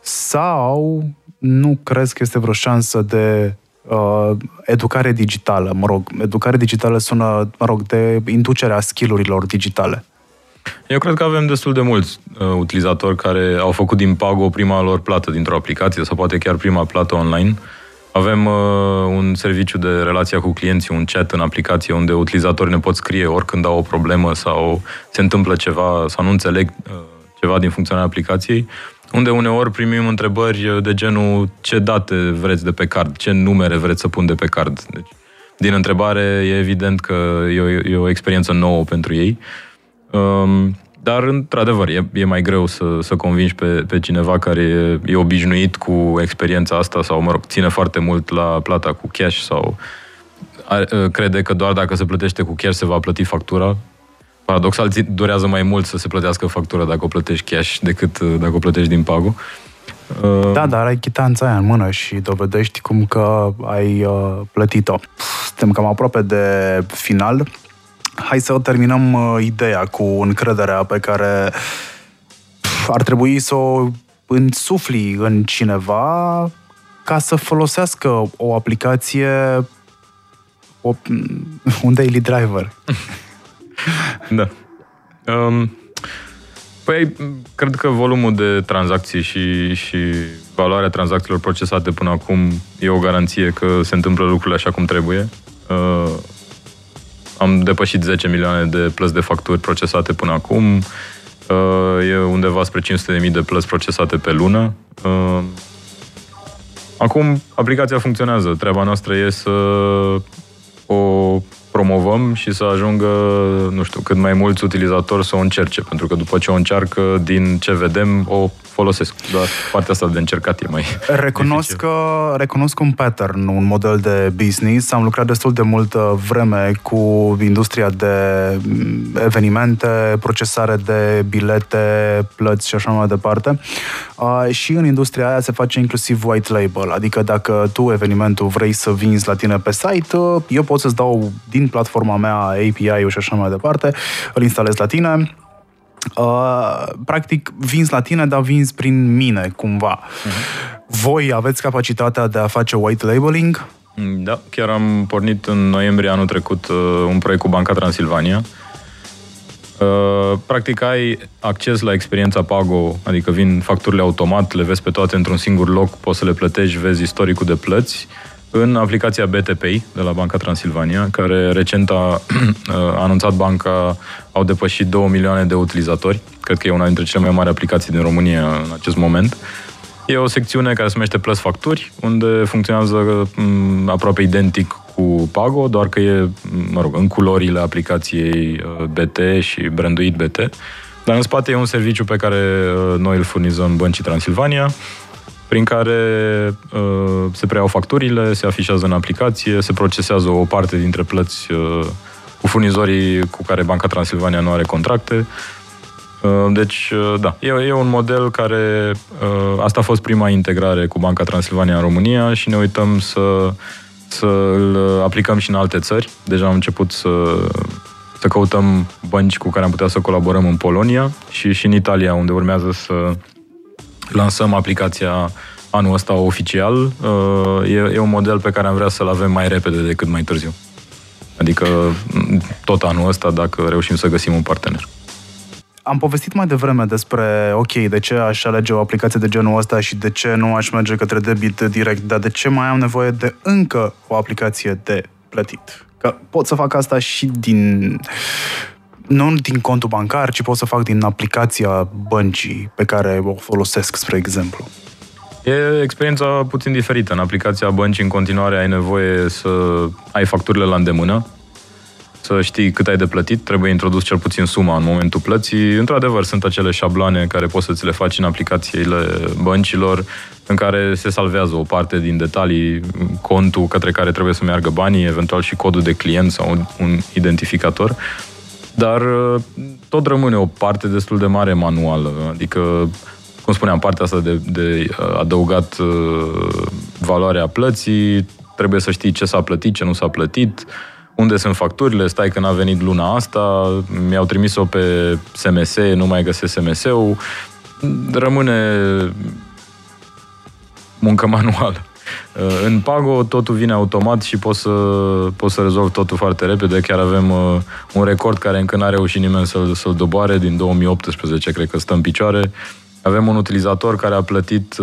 sau nu crezi că este vreo șansă de uh, educare digitală, mă rog, educare digitală sună, mă rog, de inducerea skillurilor digitale? Eu cred că avem destul de mulți uh, utilizatori care au făcut din Pago prima lor plată dintr-o aplicație sau poate chiar prima plată online. Avem uh, un serviciu de relația cu clienții, un chat în aplicație unde utilizatorii ne pot scrie oricând au o problemă sau se întâmplă ceva sau nu înțeleg uh, ceva din funcționarea aplicației, unde uneori primim întrebări de genul ce date vreți de pe card, ce numere vreți să pun de pe card. Deci, din întrebare e evident că e o, e o experiență nouă pentru ei. Um, dar, într-adevăr, e, e mai greu să, să convingi pe, pe cineva care e, e obișnuit cu experiența asta sau, mă rog, ține foarte mult la plata cu cash sau are, crede că doar dacă se plătește cu cash se va plăti factura. Paradoxal, durează mai mult să se plătească factura dacă o plătești cash decât dacă o plătești din Pago. Da, dar ai chitanța aia în mână și dovedești cum că ai uh, plătit-o. Suntem cam aproape de final. Hai să terminăm uh, ideea cu încrederea pe care ar trebui să o însufli în cineva ca să folosească o aplicație, o, un daily driver. da. Um, păi, cred că volumul de tranzacții și, și valoarea tranzacțiilor procesate până acum e o garanție că se întâmplă lucrurile așa cum trebuie. Uh, am depășit 10 milioane de plăți de facturi procesate până acum. Uh, e undeva spre 500.000 de plăți procesate pe lună. Uh, acum, aplicația funcționează. Treaba noastră e să o promovăm și să ajungă, nu știu, cât mai mulți utilizatori să o încerce, pentru că după ce o încearcă, din ce vedem, o folosesc. Doar partea asta de încercat e mai recunosc, că, recunosc un pattern, un model de business. Am lucrat destul de multă vreme cu industria de mm, evenimente, procesare de bilete, plăți și așa mai departe. Uh, și în industria aia se face inclusiv white label, adică dacă tu evenimentul vrei să vinzi la tine pe site, uh, eu pot să-ți dau din platforma mea API-ul și așa mai departe, îl instalez la tine, Uh, practic vinzi la tine, dar vinzi prin mine, cumva. Uh-huh. Voi aveți capacitatea de a face white labeling? Da, chiar am pornit în noiembrie anul trecut uh, un proiect cu Banca Transilvania. Uh, practic ai acces la experiența Pago, adică vin facturile automat, le vezi pe toate într-un singur loc, poți să le plătești, vezi istoricul de plăți în aplicația BTPI de la Banca Transilvania, care recent a, a anunțat banca, au depășit 2 milioane de utilizatori. Cred că e una dintre cele mai mari aplicații din România în acest moment. E o secțiune care se numește Plus Facturi, unde funcționează m, aproape identic cu Pago, doar că e, mă rog, în culorile aplicației uh, BT și branduit BT. Dar în spate e un serviciu pe care uh, noi îl furnizăm Băncii Transilvania, prin care uh, se preiau facturile, se afișează în aplicație, se procesează o parte dintre plăți uh, cu furnizorii cu care Banca Transilvania nu are contracte. Uh, deci, uh, da, e, e un model care... Uh, asta a fost prima integrare cu Banca Transilvania în România și ne uităm să, să îl aplicăm și în alte țări. Deja am început să, să căutăm bănci cu care am putea să colaborăm în Polonia și, și în Italia, unde urmează să lansăm aplicația anul ăsta oficial. Uh, e, e un model pe care am vrea să-l avem mai repede decât mai târziu. Adică mm, tot anul ăsta, dacă reușim să găsim un partener. Am povestit mai devreme despre, ok, de ce aș alege o aplicație de genul ăsta și de ce nu aș merge către debit direct, dar de ce mai am nevoie de încă o aplicație de plătit? Că pot să fac asta și din nu din contul bancar, ci pot să fac din aplicația băncii pe care o folosesc, spre exemplu. E experiența puțin diferită. În aplicația băncii, în continuare, ai nevoie să ai facturile la îndemână, să știi cât ai de plătit, trebuie introdus cel puțin suma în momentul plății. Într-adevăr, sunt acele șabloane care poți să ți le faci în aplicațiile băncilor, în care se salvează o parte din detalii, contul către care trebuie să meargă banii, eventual și codul de client sau un, un identificator. Dar uh, tot rămâne o parte destul de mare manuală, adică cum spuneam, partea asta de, de uh, adăugat uh, valoarea plății, trebuie să știi ce s-a plătit, ce nu s-a plătit, unde sunt facturile, stai că n-a venit luna asta, mi-au trimis-o pe SMS, nu mai găsesc SMS-ul, rămâne muncă manuală. Uh, în Pago totul vine automat și poți să, poți să rezolvi totul foarte repede. Chiar avem uh, un record care încă n-a reușit nimeni să-l, să-l doboare, din 2018 cred că stă în picioare. Avem un utilizator care a plătit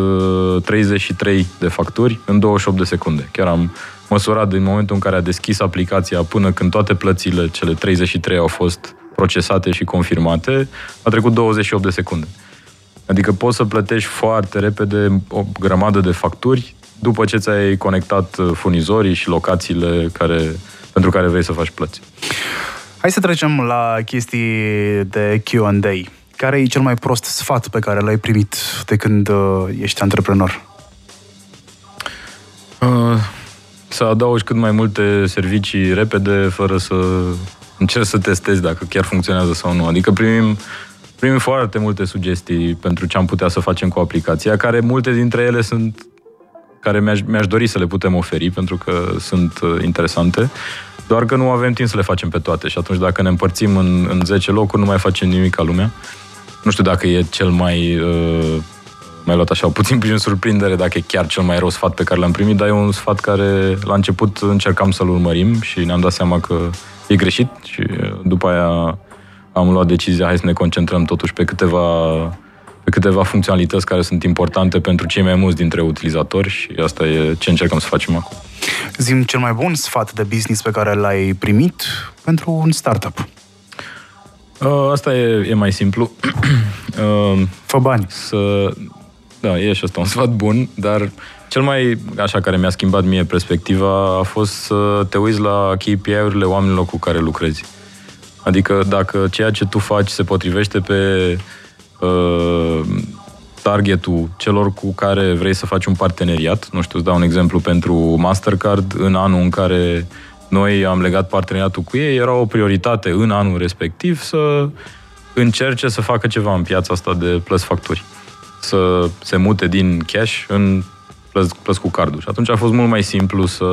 33 uh, de facturi în 28 de secunde. Chiar am măsurat din momentul în care a deschis aplicația până când toate plățile, cele 33 au fost procesate și confirmate, a trecut 28 de secunde. Adică poți să plătești foarte repede o grămadă de facturi după ce ți-ai conectat uh, furnizorii și locațiile care, pentru care vrei să faci plăți. Hai să trecem la chestii de Q&A. Care e cel mai prost sfat pe care l-ai primit de când uh, ești antreprenor? Uh, să adaugi cât mai multe servicii repede, fără să încerci să testezi dacă chiar funcționează sau nu. Adică primim, primim foarte multe sugestii pentru ce am putea să facem cu aplicația, care multe dintre ele sunt care mi-aș, mi-aș dori să le putem oferi, pentru că sunt uh, interesante, doar că nu avem timp să le facem pe toate și atunci dacă ne împărțim în, în 10 locuri, nu mai facem nimic ca lumea. Nu știu dacă e cel mai... Uh, mai luat așa puțin prin surprindere dacă e chiar cel mai rău sfat pe care l-am primit, dar e un sfat care la început încercam să-l urmărim și ne-am dat seama că e greșit și uh, după aia am luat decizia, hai să ne concentrăm totuși pe câteva pe câteva funcționalități care sunt importante pentru cei mai mulți dintre utilizatori și asta e ce încercăm să facem acum. Zim cel mai bun sfat de business pe care l-ai primit pentru un startup. Uh, asta e, e mai simplu. uh, Fă bani. Să, da, e și asta un sfat bun, dar cel mai, așa, care mi-a schimbat mie perspectiva a fost să te uiți la KPI-urile oamenilor cu care lucrezi. Adică dacă ceea ce tu faci se potrivește pe uh, targetul celor cu care vrei să faci un parteneriat. Nu știu, îți dau un exemplu pentru Mastercard. În anul în care noi am legat parteneriatul cu ei, era o prioritate în anul respectiv să încerce să facă ceva în piața asta de plăți facturi. Să se mute din cash în plăți, plăți cu cardul. Și atunci a fost mult mai simplu să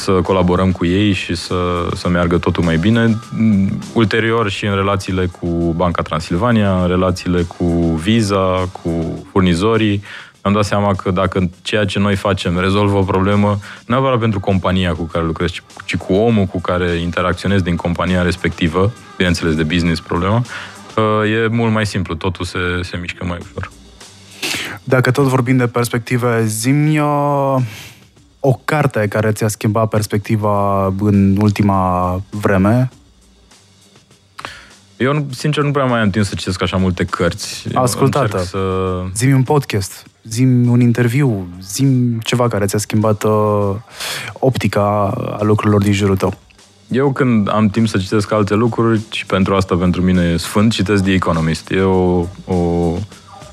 să colaborăm cu ei și să, să meargă totul mai bine. Ulterior și în relațiile cu Banca Transilvania, în relațiile cu Visa, cu furnizorii, am dat seama că dacă ceea ce noi facem rezolvă o problemă, nu neapărat pentru compania cu care lucrezi, ci, ci cu omul cu care interacționezi din compania respectivă, bineînțeles de business problema, e mult mai simplu, totul se, se mișcă mai ușor. Dacă tot vorbim de perspective, zim o carte care ți-a schimbat perspectiva în ultima vreme? Eu, sincer, nu prea mai am timp să citesc așa multe cărți. Ascultată. Să... Zimi un podcast, zimi un interviu, zimi ceva care ți-a schimbat uh, optica a lucrurilor din jurul tău. Eu când am timp să citesc alte lucruri, și pentru asta pentru mine e sfânt, citesc The Economist. E o, o,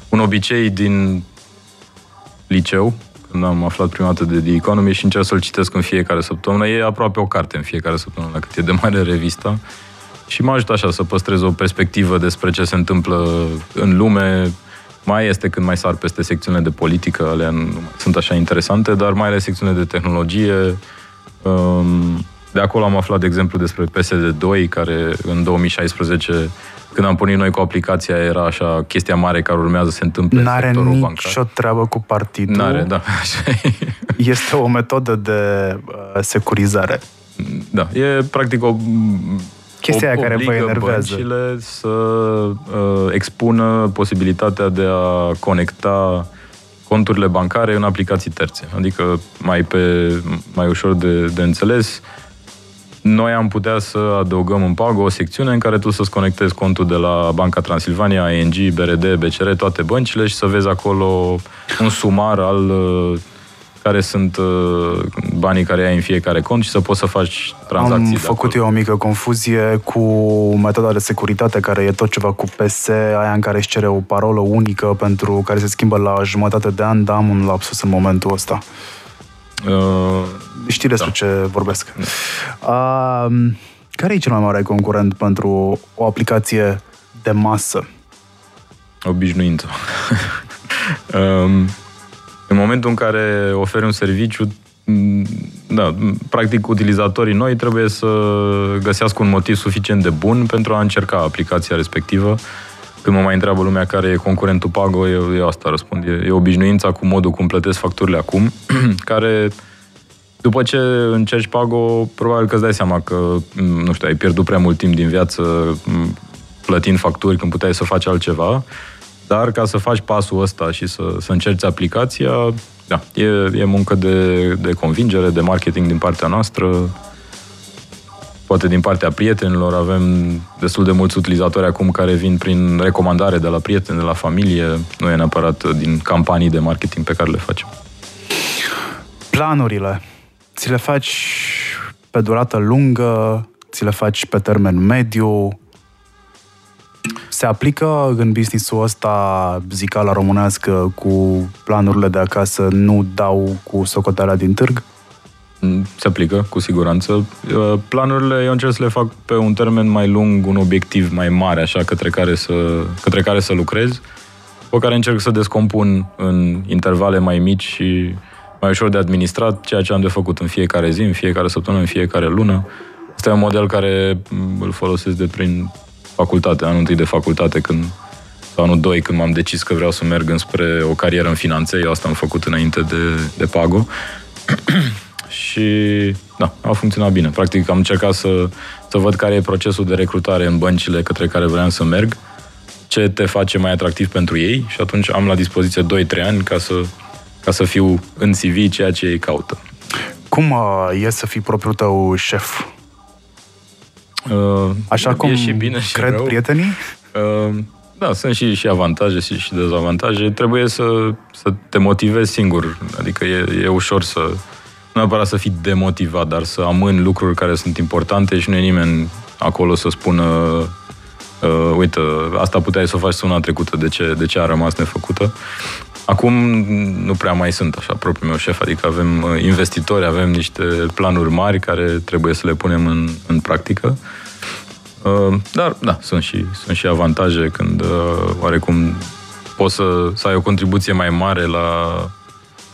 un obicei din liceu, când am aflat prima dată de The Economy și încerc să-l citesc în fiecare săptămână. E aproape o carte în fiecare săptămână, cât e de mare revista. Și mă ajută așa să păstrez o perspectivă despre ce se întâmplă în lume. Mai este când mai sar peste secțiunile de politică, alea nu sunt așa interesante, dar mai ales secțiunile de tehnologie. Um, de acolo am aflat, de exemplu, despre PSD2, care în 2016 când am pornit noi cu aplicația, era așa chestia mare care urmează să se întâmple N-are în sectorul bancar. nicio treabă cu partidul. N-are, da. Așa e. Este o metodă de uh, securizare. Da, e practic o chestia o, care vă enervează. băncile să uh, expună posibilitatea de a conecta conturile bancare în aplicații terțe. Adică mai pe mai ușor de, de înțeles, noi am putea să adăugăm în Pago o secțiune în care tu să-ți conectezi contul de la Banca Transilvania, ING, BRD, BCR, toate băncile și să vezi acolo un sumar al care sunt uh, banii care ai în fiecare cont și să poți să faci tranzacții. Am făcut eu o mică confuzie cu metoda de securitate care e tot ceva cu PS, aia în care își cere o parolă unică pentru care se schimbă la jumătate de an, dar am un lapsus în momentul ăsta. Uh, Știi despre da. ce vorbesc. Da. Uh, care e cel mai mare concurent pentru o aplicație de masă? Obișnuință. um, în momentul în care oferi un serviciu, da, practic utilizatorii noi trebuie să găsească un motiv suficient de bun pentru a încerca aplicația respectivă. Când mă mai întreabă lumea care e concurentul Pago, eu, eu asta răspund. E, e obișnuința cu modul cum plătesc facturile acum, care după ce încerci Pago, probabil că îți dai seama că, nu știu, ai pierdut prea mult timp din viață plătind facturi când puteai să faci altceva dar ca să faci pasul ăsta și să, să încerci aplicația, da, e, e muncă de, de convingere, de marketing din partea noastră, poate din partea prietenilor. Avem destul de mulți utilizatori acum care vin prin recomandare de la prieteni, de la familie, nu e neapărat din campanii de marketing pe care le facem. Planurile, ți le faci pe durată lungă, ți le faci pe termen mediu, se aplică în businessul ăsta zicala românească cu planurile de acasă nu dau cu socoteala din târg? Mm, se aplică, cu siguranță. Uh, planurile eu încerc să le fac pe un termen mai lung, un obiectiv mai mare, așa, către care să, către care să lucrez, pe care încerc să descompun în intervale mai mici și mai ușor de administrat ceea ce am de făcut în fiecare zi, în fiecare săptămână, în fiecare lună. Asta e un model care mm, îl folosesc de prin facultate, anul întâi de facultate, când, sau anul doi, când m-am decis că vreau să merg înspre o carieră în finanțe, eu asta am făcut înainte de, de Pago. și da, a funcționat bine. Practic am încercat să, să văd care e procesul de recrutare în băncile către care vreau să merg, ce te face mai atractiv pentru ei și atunci am la dispoziție 2-3 ani ca să, ca să fiu în CV ceea ce ei caută. Cum uh, e să fii propriul tău șef? Uh, Așa cum și bine și cred rău. prietenii? Uh, da, sunt și, și avantaje și, și dezavantaje. Trebuie să, să te motivezi singur. Adică e, e ușor să... Nu neapărat să fii demotivat, dar să amâni lucruri care sunt importante și nu e nimeni acolo să spună uh, uite, asta puteai să o faci săptămâna trecută, de ce, de ce a rămas nefăcută? Acum nu prea mai sunt așa propriul meu șef, adică avem uh, investitori, avem niște planuri mari care trebuie să le punem în, în practică. Uh, dar, da, sunt și, sunt și avantaje când uh, oarecum poți să, să ai o contribuție mai mare la,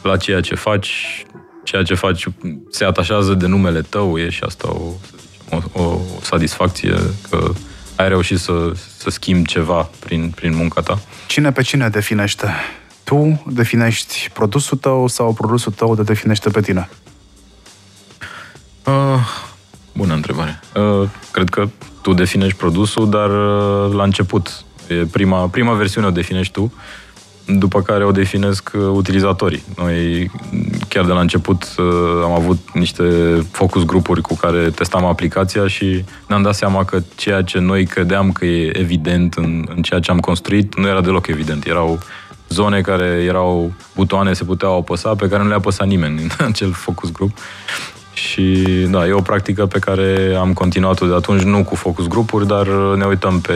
la ceea ce faci. Ceea ce faci se atașează de numele tău, e și asta o, să zicem, o, o satisfacție că ai reușit să, să schimbi ceva prin, prin munca ta. Cine pe cine definește? Tu definești produsul tău sau produsul tău te definește pe tine? Uh, bună întrebare. Uh, cred că tu definești produsul, dar uh, la început, e prima, prima versiune o definești tu, după care o definesc uh, utilizatorii. Noi, chiar de la început, uh, am avut niște focus grupuri cu care testam aplicația și ne-am dat seama că ceea ce noi credeam că e evident în, în ceea ce am construit, nu era deloc evident. Erau zone care erau butoane, se puteau apăsa, pe care nu le apăsa nimeni în acel focus group. Și da, e o practică pe care am continuat-o de atunci, nu cu focus grupuri, dar ne uităm pe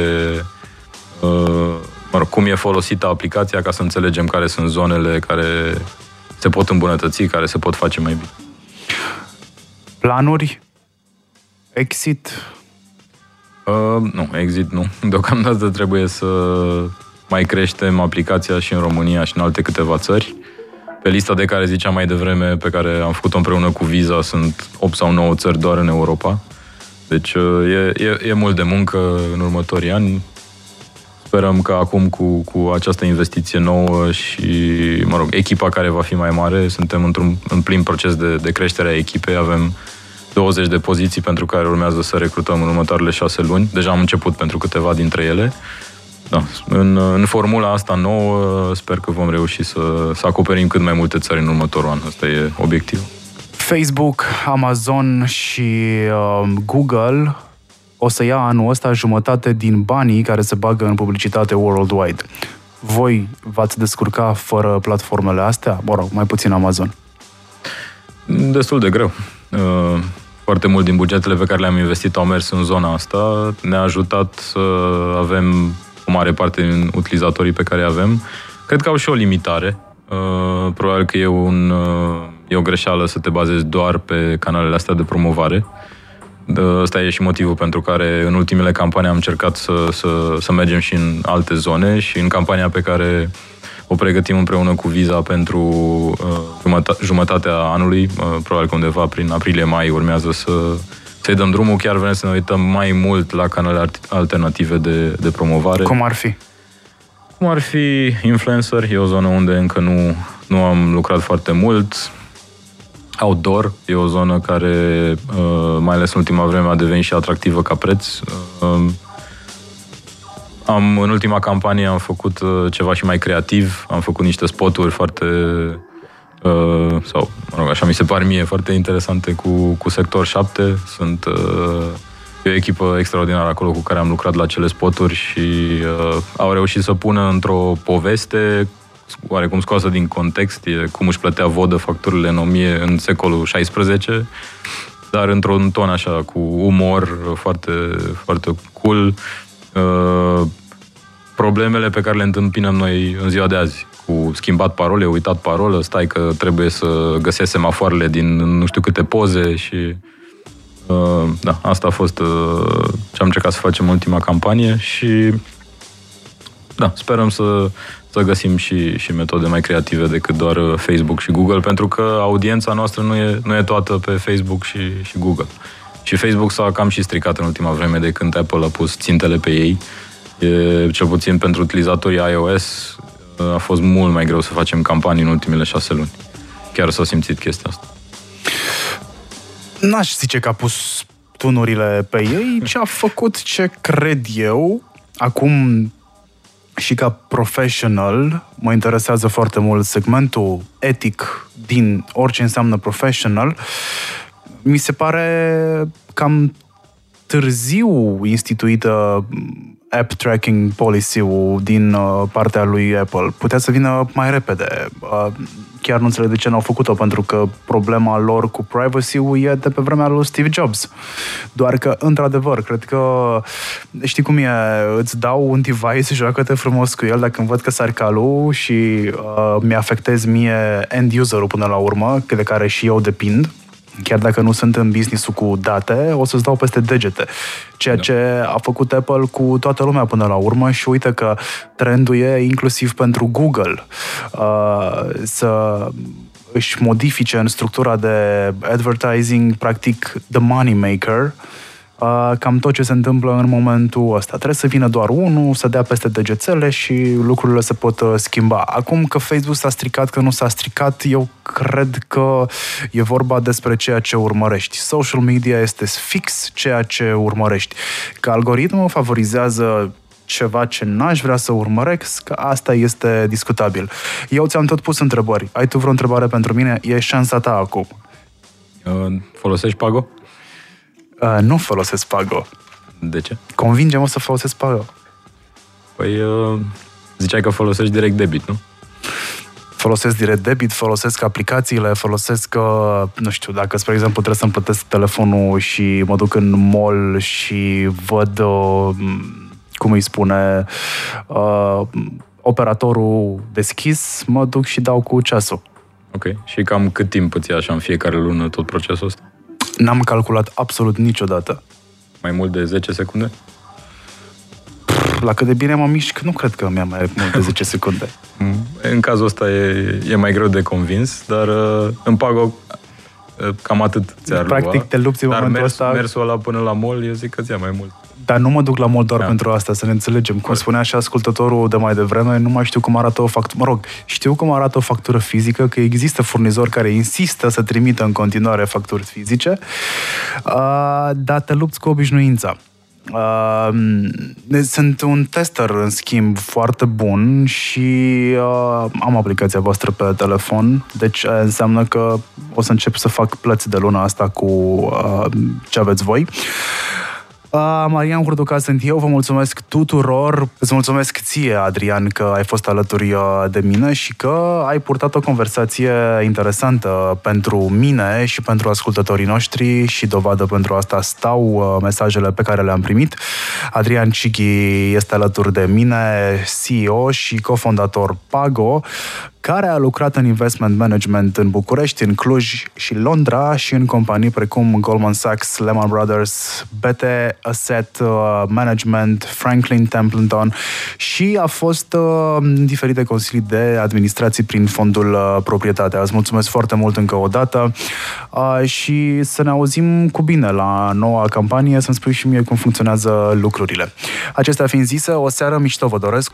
uh, mă rog, cum e folosită aplicația ca să înțelegem care sunt zonele care se pot îmbunătăți, care se pot face mai bine. Planuri? Exit? Uh, nu, exit nu. Deocamdată trebuie să mai creștem aplicația și în România și în alte câteva țări. Pe lista de care ziceam mai devreme, pe care am făcut-o împreună cu Visa, sunt 8 sau 9 țări doar în Europa. Deci uh, e, e, e mult de muncă în următorii ani. Sperăm că acum cu, cu această investiție nouă și, mă rog, echipa care va fi mai mare, suntem într-un în plin proces de, de creștere a echipei, avem 20 de poziții pentru care urmează să recrutăm în următoarele șase luni. Deja am început pentru câteva dintre ele da, în, în formula asta nouă sper că vom reuși să, să acoperim cât mai multe țări în următorul an. Asta e obiectivul. Facebook, Amazon și uh, Google o să ia anul ăsta jumătate din banii care se bagă în publicitate worldwide. Voi v-ați descurca fără platformele astea? Mă rog, mai puțin Amazon. Destul de greu. Uh, foarte mult din bugetele pe care le-am investit au mers în zona asta. Ne-a ajutat să avem o mare parte din utilizatorii pe care avem. Cred că au și o limitare. Uh, probabil că e, un, e o greșeală să te bazezi doar pe canalele astea de promovare. Ăsta e și motivul pentru care în ultimele campanii am încercat să, să, să mergem și în alte zone și în campania pe care o pregătim împreună cu Visa pentru uh, jumătatea anului, uh, probabil că undeva prin aprilie-mai urmează să să-i dăm drumul, chiar vrem să ne uităm mai mult la canale alternative de, de promovare. Cum ar fi? Cum ar fi influencer, e o zonă unde încă nu, nu am lucrat foarte mult. Outdoor e o zonă care, uh, mai ales în ultima vreme, a devenit și atractivă ca preț. Uh, am, în ultima campanie am făcut uh, ceva și mai creativ, am făcut niște spoturi foarte, sau, mă rog, așa mi se par mie, foarte interesante cu, cu Sector 7. Sunt e o echipă extraordinară acolo cu care am lucrat la cele spoturi și uh, au reușit să pună într-o poveste oarecum scoasă din context, e cum își plătea vodă facturile în, 1000, în secolul XVI, dar într-un ton așa, cu umor foarte, foarte cool. Uh, problemele pe care le întâmpinăm noi în ziua de azi, cu schimbat parole, uitat parolă, stai că trebuie să găsesc semafoarele din nu știu câte poze și uh, da, asta a fost uh, ce am încercat să facem în ultima campanie și da, sperăm să să găsim și, și metode mai creative decât doar uh, Facebook și Google, pentru că audiența noastră nu e, nu e toată pe Facebook și, și Google. Și Facebook s-a cam și stricat în ultima vreme de când Apple a pus țintele pe ei. E, cel puțin pentru utilizatorii iOS uh, a fost mult mai greu să facem campanii în ultimele șase luni. Chiar s-a simțit chestia asta. N-aș zice că a pus tunurile pe ei, ci a făcut ce cred eu. Acum și ca professional mă interesează foarte mult segmentul etic din orice înseamnă professional. Mi se pare cam târziu instituită app tracking policy-ul din uh, partea lui Apple. Putea să vină mai repede. Uh, chiar nu înțeleg de ce n-au făcut-o, pentru că problema lor cu privacy-ul e de pe vremea lui Steve Jobs. Doar că, într-adevăr, cred că, știi cum e, îți dau un device, joacă-te frumos cu el, dacă îmi văd că sar calul și uh, mi-afectez mie end user-ul până la urmă, de care și eu depind, chiar dacă nu sunt în business cu date, o să-ți dau peste degete. Ceea da. ce a făcut Apple cu toată lumea până la urmă și uite că trendul e inclusiv pentru Google uh, să își modifice în structura de advertising, practic, the money maker, uh, cam tot ce se întâmplă în momentul ăsta. Trebuie să vină doar unul, să dea peste degețele și lucrurile se pot uh, schimba. Acum că Facebook s-a stricat, că nu s-a stricat, eu cred că e vorba despre ceea ce urmărești. Social media este fix ceea ce urmărești. Că algoritmul favorizează ceva ce n-aș vrea să urmăresc, că asta este discutabil. Eu ți-am tot pus întrebări. Ai tu vreo întrebare pentru mine? E șansa ta acum. Uh, folosești Pago? Uh, nu folosesc Pago. De ce? Convingem-o să folosesc Pago. Păi, uh, ziceai că folosești direct debit, nu? folosesc direct debit, folosesc aplicațiile, folosesc, uh, nu știu, dacă, spre exemplu, trebuie să-mi plătesc telefonul și mă duc în mall și văd, uh, cum îi spune, uh, operatorul deschis, mă duc și dau cu ceasul. Ok. Și cam cât timp îți ia așa în fiecare lună tot procesul ăsta? N-am calculat absolut niciodată. Mai mult de 10 secunde? La cât de bine mă mișc, nu cred că mi-a mai mult de 10 secunde. Mm. În cazul ăsta e, e mai greu de convins, dar uh, în Pago uh, cam atât ți-ar Practic lua. te lupți în dar momentul mers, ăsta. mersul ăla până la mall, eu zic că ți-a mai mult. Dar nu mă duc la mall doar Da. pentru asta, să ne înțelegem. Cum spunea și ascultătorul de mai devreme, nu mai știu cum arată o factură. Mă rog, știu cum arată o factură fizică, că există furnizori care insistă să trimită în continuare facturi fizice, uh, dar te lupți cu obișnuința. Uh, sunt un tester, în schimb, foarte bun și uh, am aplicația voastră pe telefon, deci uh, înseamnă că o să încep să fac plăți de luna asta cu uh, ce aveți voi. Uh, Marian Hurduca sunt eu, vă mulțumesc tuturor, îți mulțumesc ție, Adrian, că ai fost alături uh, de mine și că ai purtat o conversație interesantă pentru mine și pentru ascultătorii noștri și dovadă pentru asta stau uh, mesajele pe care le-am primit. Adrian Cighi este alături de mine, CEO și cofondator Pago, care a lucrat în investment management în București, în Cluj și Londra și în companii precum Goldman Sachs, Lehman Brothers, BT Asset uh, Management, Franklin Templeton și a fost uh, în diferite consilii de administrații prin fondul uh, proprietatea. Îți mulțumesc foarte mult încă o dată și să ne auzim cu bine la noua campanie, să-mi spui și mie cum funcționează lucrurile. Acestea fiind zise, o seară mișto vă doresc.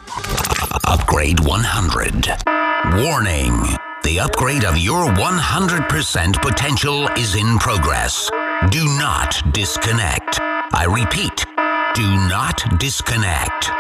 Upgrade 100. Warning The upgrade of your 100% potential is in progress. Do not disconnect. I repeat, do not disconnect.